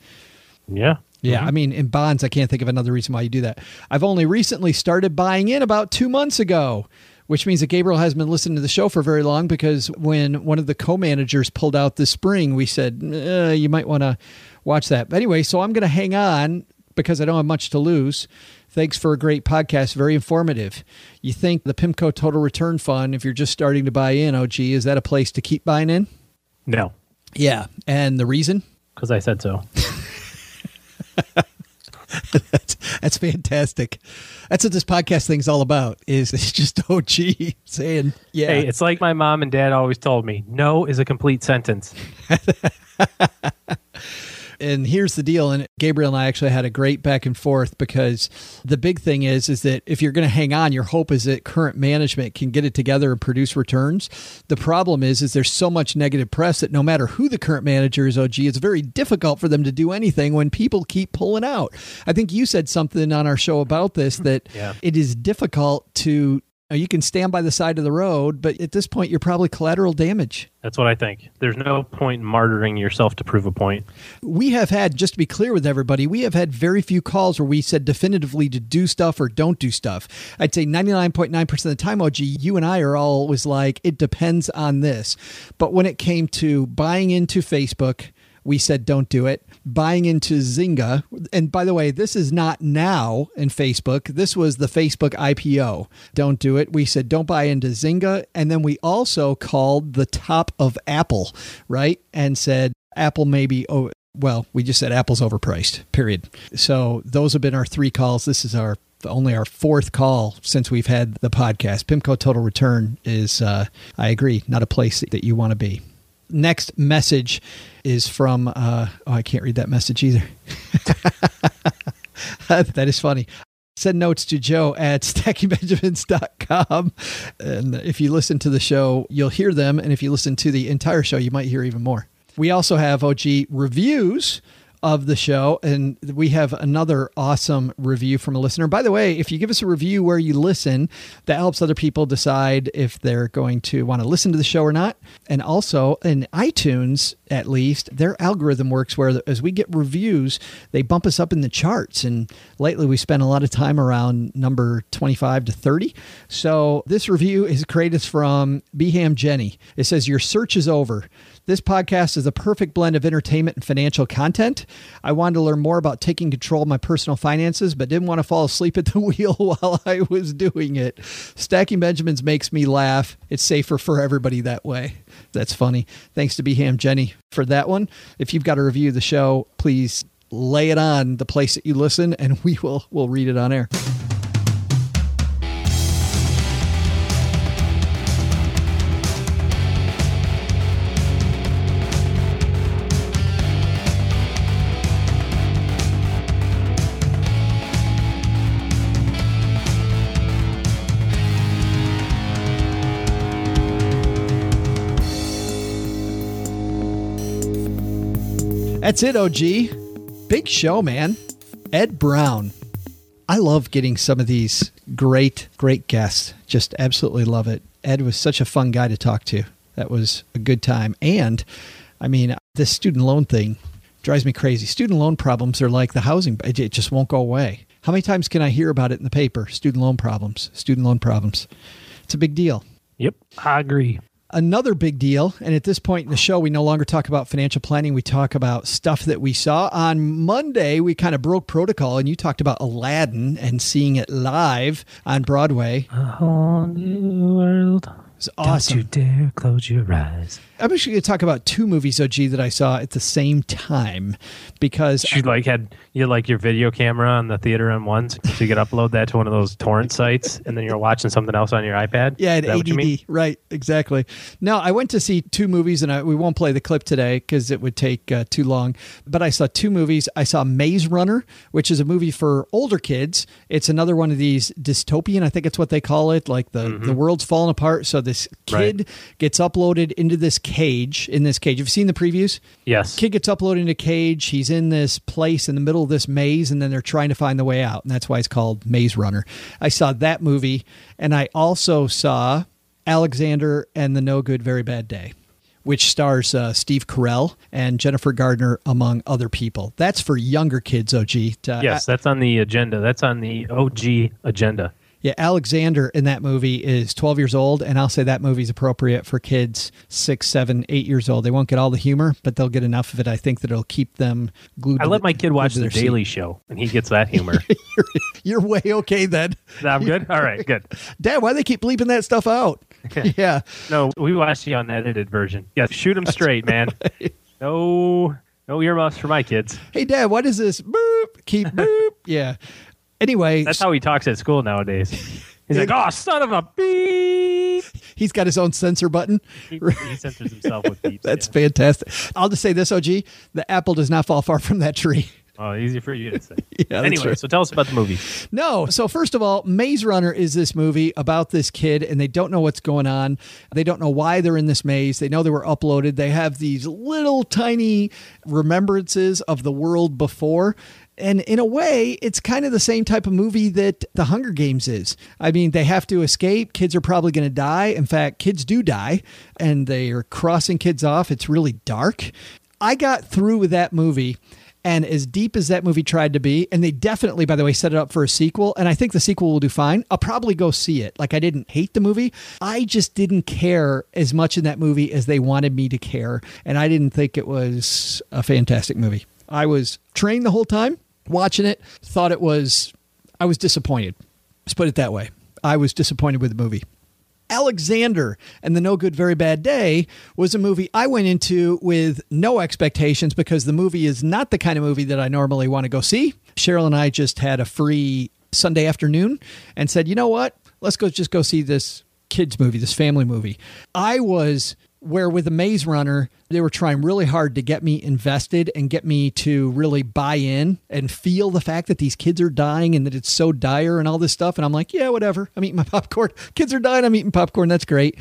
Yeah. Yeah, I mean, in bonds, I can't think of another reason why you do that. I've only recently started buying in about two months ago, which means that Gabriel hasn't been listening to the show for very long because when one of the co managers pulled out this spring, we said, uh, you might want to watch that. But anyway, so I'm going to hang on because I don't have much to lose. Thanks for a great podcast. Very informative. You think the PIMCO Total Return Fund, if you're just starting to buy in, oh, OG, is that a place to keep buying in? No, Yeah. And the reason? because I said so. that's, that's fantastic. That's what this podcast thing's all about. Is it's just oh, OG saying, yeah, Hey, it's like my mom and dad always told me: "No is a complete sentence." and here's the deal and gabriel and i actually had a great back and forth because the big thing is is that if you're going to hang on your hope is that current management can get it together and produce returns. The problem is is there's so much negative press that no matter who the current manager is og it's very difficult for them to do anything when people keep pulling out. I think you said something on our show about this hmm. that Yeah. it is difficult to you can stand by the side of the road but at this point you're probably collateral damage That's what I think. There's no point in martyring yourself to prove a point. we have had just to be clear with everybody we have had very few calls where we said definitively to do stuff or don't do stuff i'd say 99.9% of the time og you and i are always like it depends on this but when it came to buying into facebook we said don't do it. Buying into Zynga, and by the way, this is not now in Facebook. This was the Facebook IPO. Don't do it. We said don't buy into Zynga, and then we also called the top of Apple, right, and said Apple maybe. Oh, well, we just said Apple's overpriced. Period. So those have been our three calls. This is our only our fourth call since we've had the podcast. Pimco Total Return is, uh, I agree, not a place that you want to be. Next message is from, uh, oh, I can't read that message either. that is funny. Send notes to Joe at stackingbenjamins.com. And if you listen to the show, you'll hear them. And if you listen to the entire show, you might hear even more. We also have OG reviews of the show, and we have another awesome review from a listener. By the way, if you give us a review where you listen, that helps other people decide if they're going to want to listen to the show or not. And also in iTunes, at least, their algorithm works where as we get reviews, they bump us up in the charts. And lately, we spent a lot of time around number 25 to 30. So this review is created from Beham Jenny. It says, Your search is over. This podcast is a perfect blend of entertainment and financial content. I wanted to learn more about taking control of my personal finances, but didn't want to fall asleep at the wheel while I was doing it. Stacking Benjamins makes me laugh. It's safer for everybody that way. That's funny. Thanks to Beham Jenny for that one. If you've got a review of the show, please lay it on the place that you listen, and we will we'll read it on air. That's it, OG. Big show, man. Ed Brown. I love getting some of these great, great guests. Just absolutely love it. Ed was such a fun guy to talk to. That was a good time. And I mean, this student loan thing drives me crazy. Student loan problems are like the housing, it just won't go away. How many times can I hear about it in the paper? Student loan problems, student loan problems. It's a big deal Yep, I agree. Another big deal. And at this point in the show, we no longer talk about financial planning. We talk about stuff that we saw. On Monday, we kind of broke protocol and you talked about Aladdin and seeing it live on Broadway. A whole new world. It's awesome. Don't you dare close your eyes. I'm actually going to talk about two movies, OG, that I saw at the same time because You like had you like your video camera on the theater on once, so you could upload that to one of those torrent sites, and then you're watching something else on your iPad. Yeah, at that what you mean? ADD. Right, exactly. No, I went to see two movies, and I, we won't play the clip today because it would take uh, too long. But I saw two movies. I saw Maze Runner, which is a movie for older kids. It's another one of these dystopian, I think it's what they call it. Like the, the world's falling apart. So this kid Right. gets uploaded into this cage. In this cage, have you seen the previews? Yes. Kid gets uploaded into cage. He's in this place in the middle of this maze, and then they're trying to find the way out. And that's why it's called Maze Runner. I saw that movie, and I also saw Alexander and the No Good, Very Bad Day, which stars uh, Steve Carell and Jennifer Garner, among other people. That's for younger kids, OG. To- Yes, that's on the agenda. That's on the OG agenda. Yeah, Alexander in that movie is 12 years old, and I'll say that movie's appropriate for kids six, seven, eight years old. They won't get all the humor, but they'll get enough of it. I think that it'll keep them glued. I let the- my kid watch The their seat. Daily Show, and he gets that humor. You're way okay then. I'm good. All right, good. Dad, why do they keep bleeping that stuff out? yeah. No, we watched the unedited version. Yeah, shoot him straight, man. No, no earmuffs for my kids. Hey, Dad, what is this? Boop. Keep boop. yeah. Anyway, That's how he talks at school nowadays. He's like, "Oh, son of a beep." he's got his own censor button. He, he censors himself with beeps. That's yeah. fantastic. I'll just say this, OG. The apple does not fall far from that tree. Oh, easy for you to say. Yeah, anyway, right. so tell us about the movie. No. So first of all, Maze Runner is this movie about this kid and they don't know what's going on. They don't know why they're in this maze. They know they were uploaded. They have these little tiny remembrances of the world before. And in a way, it's kind of the same type of movie that The Hunger Games is. I mean, they have to escape. Kids are probably going to die. In fact, kids do die, and they are crossing kids off. It's really dark. I got through with that movie. And as deep as that movie tried to be, and they definitely, by the way, set it up for a sequel, and I think the sequel will do fine. I'll probably go see it. Like, I didn't hate the movie. I just didn't care as much in that movie as they wanted me to care. And I didn't think it was a fantastic movie. I was trained the whole time watching it, thought it was, I was disappointed. Let's put it that way. I was disappointed with the movie. Alexander and the No Good Very Bad Day was a movie I went into with no expectations because the movie is not the kind of movie that I normally want to go see. Cheryl and I just had a free Sunday afternoon and said, you know what? Let's go just go see this kids movie, this family movie. I was where with the Maze Runner, they were trying really hard to get me invested and get me to really buy in and feel the fact that these kids are dying and that it's so dire and all this stuff. And I'm like, yeah, whatever. I'm eating my popcorn. Kids are dying. I'm eating popcorn. That's great.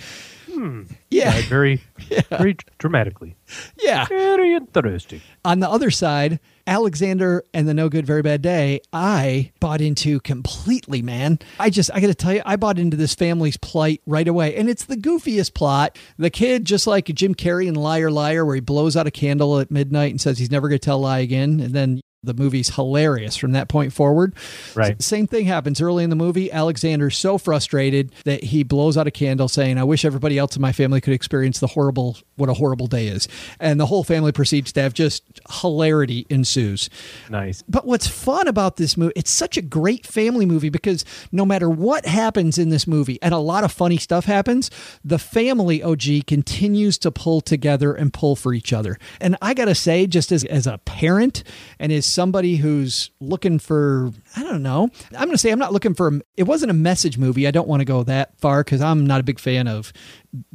Hmm. Yeah. Right, very, very dramatically. Yeah. Very interesting. On the other side, Alexander and the No Good Very Bad Day, I bought into completely, man. I just, I got to tell you, I bought into this family's plight right away. And it's the goofiest plot. The kid, just like Jim Carrey in Liar Liar, where he blows out a candle at midnight and says he's never going to tell a lie again. And then the movie's hilarious from that point forward. Right. S- Same thing happens early in the movie. Alexander's so frustrated that he blows out a candle saying, I wish everybody else in my family could experience the horrible, what a horrible day is. And the whole family proceeds to have just hilarity ensues. Nice. But what's fun about this movie, it's such a great family movie because no matter what happens in this movie, and a lot of funny stuff happens, the family OG continues to pull together and pull for each other. And I got to say, just as, as a parent and as somebody who's looking for, I don't know, I'm going to say I'm not looking for, it wasn't a message movie. I don't want to go that far because I'm not a big fan of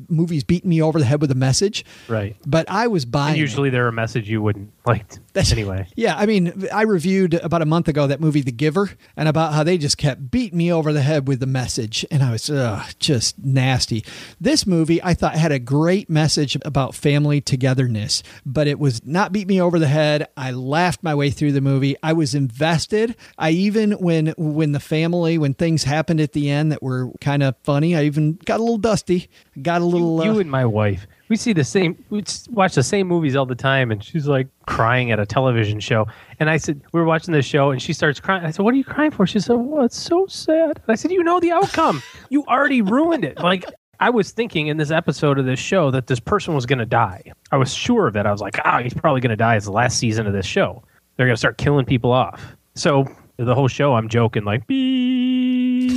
movies beating me over the head with a message. Right. But I was buying. And it. usually they're a message you wouldn't like. That's, anyway. Yeah, I mean, I reviewed about a month ago that movie, The Giver, and about how they just kept beating me over the head with the message, and I was ugh, just nasty. This movie, I thought, had a great message about family togetherness, but it was not beat me over the head. I laughed my way through the movie. I was invested. I even when when the family when things happened at the end that were kind of funny, I even got a little dusty. Got a little. You uh, and my wife, we see the same, we watch the same movies all the time, and she's like crying at a television show. And I said, we were watching this show, and she starts crying. I said, "What are you crying for?" She said, "Well, it's so sad." And I said, "You know the outcome. you already ruined it." Like. I was thinking in this episode of this show that this person was going to die. I was sure of it. I was like, ah, he's probably going to die. It's the last season of this show. They're going to start killing people off. So the whole show, I'm joking, like, "Beep,"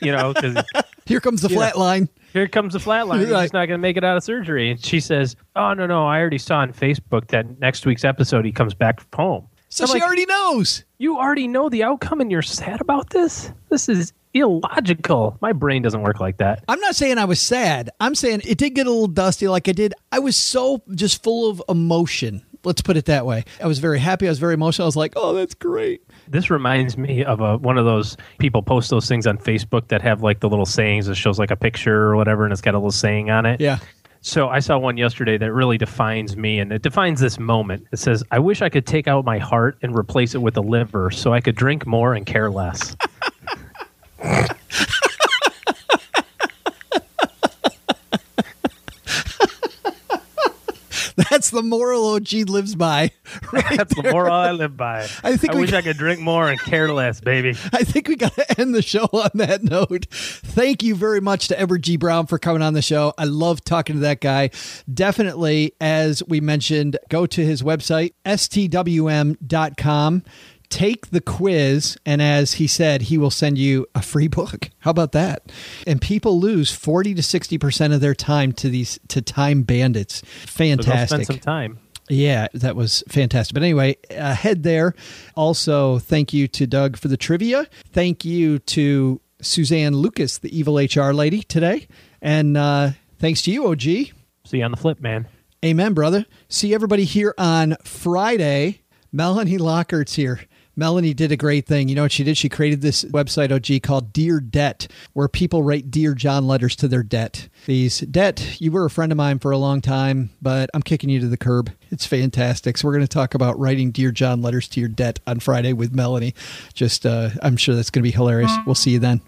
you know, because here comes the flat line. here comes the flatline. He's Right. just not going to make it out of surgery. And she says, "Oh no, no, I already saw on Facebook that next week's episode he comes back home." So I'm she like, already knows. You already know the outcome, and you're sad about this. This is illogical. My brain doesn't work like that. I'm not saying I was sad. I'm saying it did get a little dusty like I did. I was so just full of emotion. Let's put it that way. I was very happy. I was very emotional. I was like, oh, that's great. This reminds me of a, one of those people post those things on Facebook that have like the little sayings that shows like a picture or whatever, and it's got a little saying on it. Yeah. So I saw one yesterday that really defines me, and it defines this moment. It says, "I wish I could take out my heart and replace it with a liver, so I could drink more and care less." the moral OG lives by. Right That's the moral I live by. I think I wish got- I could drink more and care less, baby. I think we got to end the show on that note. Thank you very much to Edward G. Brown for coming on the show. I love talking to that guy. Definitely, as we mentioned, go to his website, stwm.com. Take the quiz, and as he said, he will send you a free book. How about that? And people lose 40 to 60% of their time to these to time bandits. So Fantastic. spend some time. Yeah, that was fantastic. But anyway, uh, head there. Also, thank you to Doug for the trivia. Thank you to Suzanne Lucas, the evil HR lady today. And uh, thanks to you, OG. See you on the flip, man. Amen, brother. See everybody here on Friday. Melanie Lockert's here. Melanie did a great thing. You know what she did? She created this website, OG, called Dear Debt, where people write Dear John letters to their debt. These debt, you were a friend of mine for a long time, but I'm kicking you to the curb. It's fantastic. So we're going to talk about writing Dear John letters to your debt on Friday with Melanie. Just, uh, I'm sure that's going to be hilarious. We'll see you then.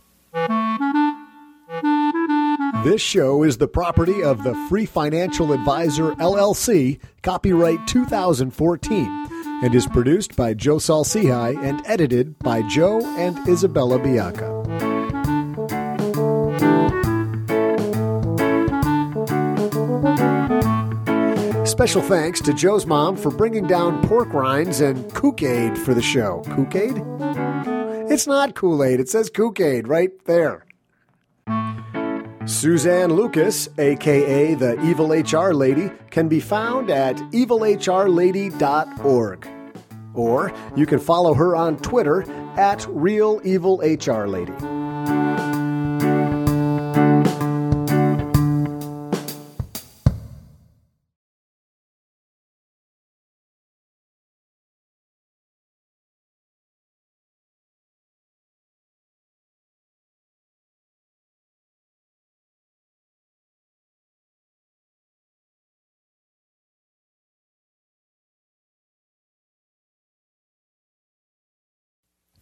This show is the property of the Free Financial Advisor LLC, copyright 2014, and is produced by Joe Saul-Sehy and edited by Joe and Isabella Bianca. Special thanks to Joe's mom for bringing down pork rinds and Kook-Aid for the show. Kook-Aid? It's not Kool-Aid. It says Kook-Aid right there. Suzanne Lucas, aka the Evil HR Lady, can be found at evilhrlady.org. Or you can follow her on Twitter at Real Evil HR Lady.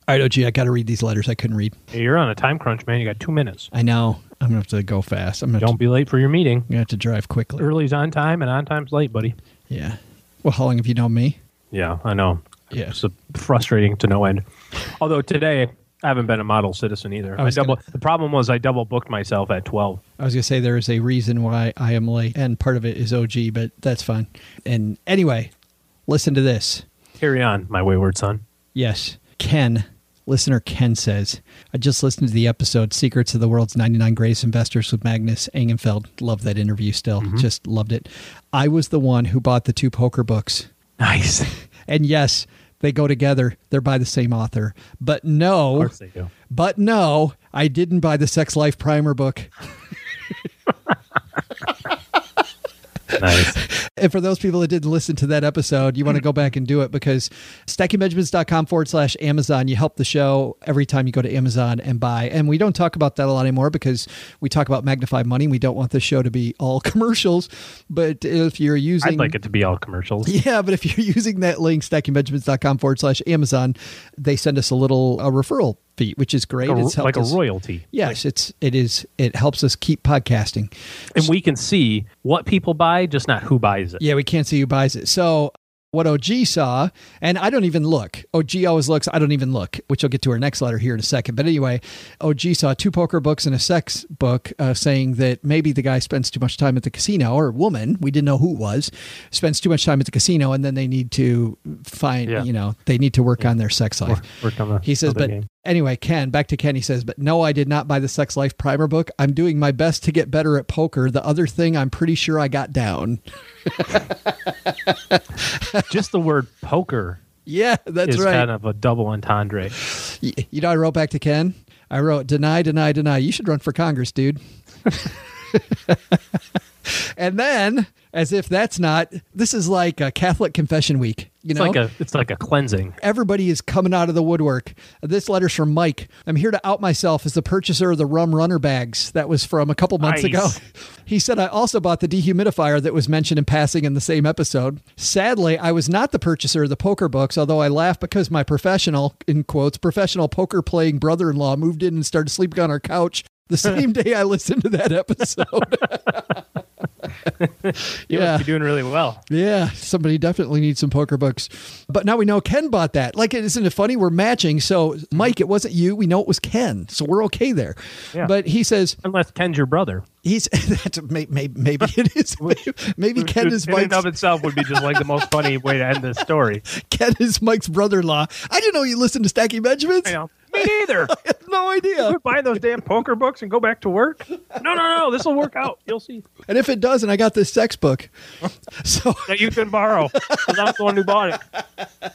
All right, OG, I got to read these letters I couldn't read. Hey, you're on a time crunch, man. You got two minutes. I know. I'm going to have to go fast. I'm to Don't be late for your meeting. I'm gonna have to drive quickly. Early's on time and on time's late, buddy. Yeah. Well, how long have you known me? Yeah, I know. Yeah. It's frustrating to no end. Although today I haven't been a model citizen either. I I double, gonna- the problem was I double booked myself at 12. I was to say there is a reason why I am late, and part of it is OG, but that's fine. And anyway, listen to this. Carry on, my wayward son. Yes, Ken, listener Ken says, I just listened to the episode Secrets of the World's 99 Greatest Investors with Magnus Angenfelt. Love that interview still. Mm-hmm. Just loved it. I was the one who bought the two poker books. Nice. And yes, they go together. They're by the same author. But no, Of course they do. but no, I didn't buy the Sex Life Primer book. Nice. And for those people that didn't listen to that episode, you want to go back and do it because stackingbenjamins.com forward slash Amazon, you help the show every time you go to Amazon and buy. And we don't talk about that a lot anymore because we talk about magnified money. We don't want the show to be all commercials. But if you're using. I'd like it to be all commercials. Yeah, but if you're using that link, stackingbenjamins.com forward slash Amazon, they send us a little a referral fee, which is great. Like a, It's like a us- royalty. Yes, it's it is it helps us keep podcasting. And we can see what people buy, just not who buys it. Yeah, we can't see who buys it. So what OG saw, and I don't even look. OG always looks. I don't even look, which I'll get to our next letter here in a second. But anyway, OG saw two poker books and a sex book, uh, saying that maybe the guy spends too much time at the casino, or woman, we didn't know who it was, spends too much time at the casino, and then they need to find, Yeah. you know, they need to work on their sex life. Work on the He says, but game. Anyway, Ken, back to Ken. He says, but no, I did not buy the Sex Life primer book. I'm doing my best to get better at poker. The other thing I'm pretty sure I got down. just the word poker Yeah, that's is right. kind of a double entendre. Y- You know, I wrote back to Ken. I wrote, deny, deny, deny. You should run for Congress, dude. and then, as if that's not, this is like a Catholic Confession Week. You It's know, like a it's like a cleansing. everybody is coming out of the woodwork. This letter's from Mike. I'm here to out myself as the purchaser of the rum runner bags. That was from a couple months Nice. ago. He said, I also bought the dehumidifier that was mentioned in passing in the same episode. Sadly, I was not the purchaser of the poker books, although I laugh because my professional, in quotes, professional poker playing brother in law moved in and started sleeping on our couch the same day I listened to that episode. You Yeah. must be doing really well. Yeah, somebody definitely needs some poker books. But now we know Ken bought that. Like, isn't it funny? We're matching. So, Mike, it wasn't you. We know it was Ken. So we're okay there. Yeah. But he says Unless Ken's your brother. he's that's maybe, maybe, it is. Maybe, maybe Ken is in and of itself would be just like the most funny way to end this story. Ken is Mike's brother-in-law. I didn't know you listened to Stacking Benjamins. You know, me neither. I had no idea. Quit buying those damn poker books and go back to work. No, no, no. This will work out. You'll see. And if it doesn't, I got this sex book. So That you can borrow because I'm the one who bought it.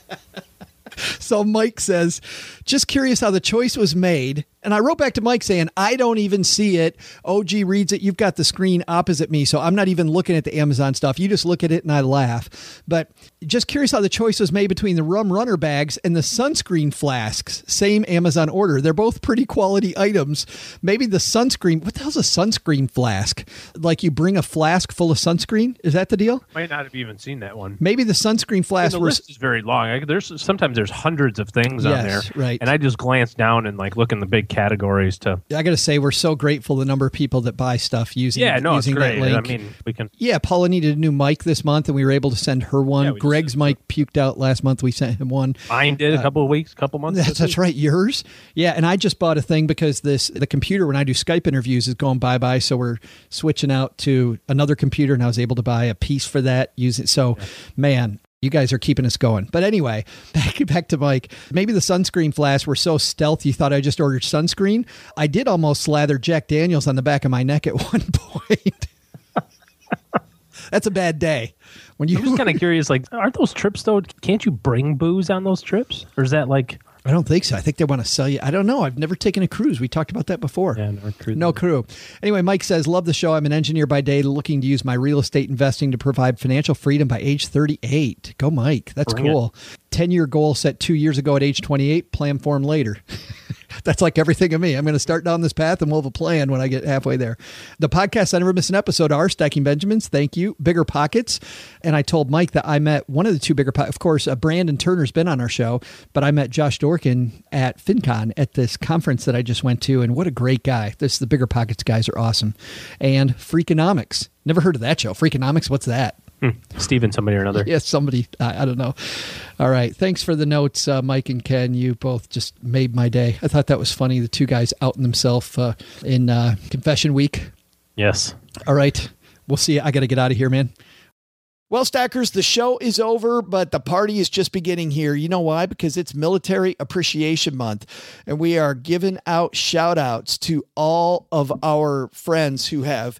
So Mike says, just curious how the choice was made. And I wrote back to Mike saying, I don't even see it. OG reads it. You've got the screen opposite me. So I'm not even looking at the Amazon stuff. You just look at it and I laugh. But just curious how the choice was made between the rum runner bags and the sunscreen flasks. Same Amazon order. They're both pretty quality items. Maybe the sunscreen, what the hell's a sunscreen flask? Like you bring a flask full of sunscreen? Is that the deal? Might not have even seen that one. Maybe the sunscreen And flask the was list is very long. I, there's sometimes there's hundreds of things on there, right. And I just glance down and like look in the big categories to. I got to say, we're so grateful the number of people that buy stuff using Yeah, no, it's using great. that link. I mean, we can. yeah, Paula needed a new mic this month, and we were able to send her one. Yeah, just Greg's sent mic puked out last month. We sent him one. Mine did a uh, couple of weeks, couple months. That's, that's right. Yours, yeah. And I just bought a thing because this the computer when I do Skype interviews is going bye bye. So we're switching out to another computer, and I was able to buy a piece for that. Use it. So, man. You guys are keeping us going. But anyway, back back to Mike. Maybe the sunscreen flasks were so stealth you thought I just ordered sunscreen. I did almost slather Jack Daniels on the back of my neck at one point. That's a bad day. When you I'm just kind of curious. Like, aren't those trips though? Can't you bring booze on those trips, or is that like? I don't think so. I think they want to sell you. I don't know. I've never taken a cruise. We talked about that before. Yeah, no, cruise- No crew. Anyway, Mike says, Love the show. I'm an engineer by day looking to use my real estate investing to provide financial freedom by age 38. Go, Mike. That's Bring cool. 10 year goal set two years ago at age 28, plan form later. That's like everything of me. I'm going to start down this path and we'll have a plan when I get halfway there. The podcast I never miss an episode are Stacking Benjamins. Thank you. Bigger Pockets. And I told Mike that I met one of the two Bigger Pockets. Of course, uh, Brandon Turner's been on our show, but I met Josh Dorkin at FinCon at this conference that I just went to. And what a great guy. This The Bigger Pockets guys are awesome. And Freakonomics. Never heard of that show. Freakonomics, what's that? Steven, somebody or another. Yes, somebody. I, I don't know. All right. Thanks for the notes, uh, Mike and Ken. You both just made my day. I thought that was funny. The two guys outing themselves uh, in uh, Confession Week. Yes. All right. We'll see. you. I got to get out of here, man. Well, Stackers, the show is over, but the party is just beginning here. You know why? Because it's Military Appreciation Month, and we are giving out shout outs to all of our friends who have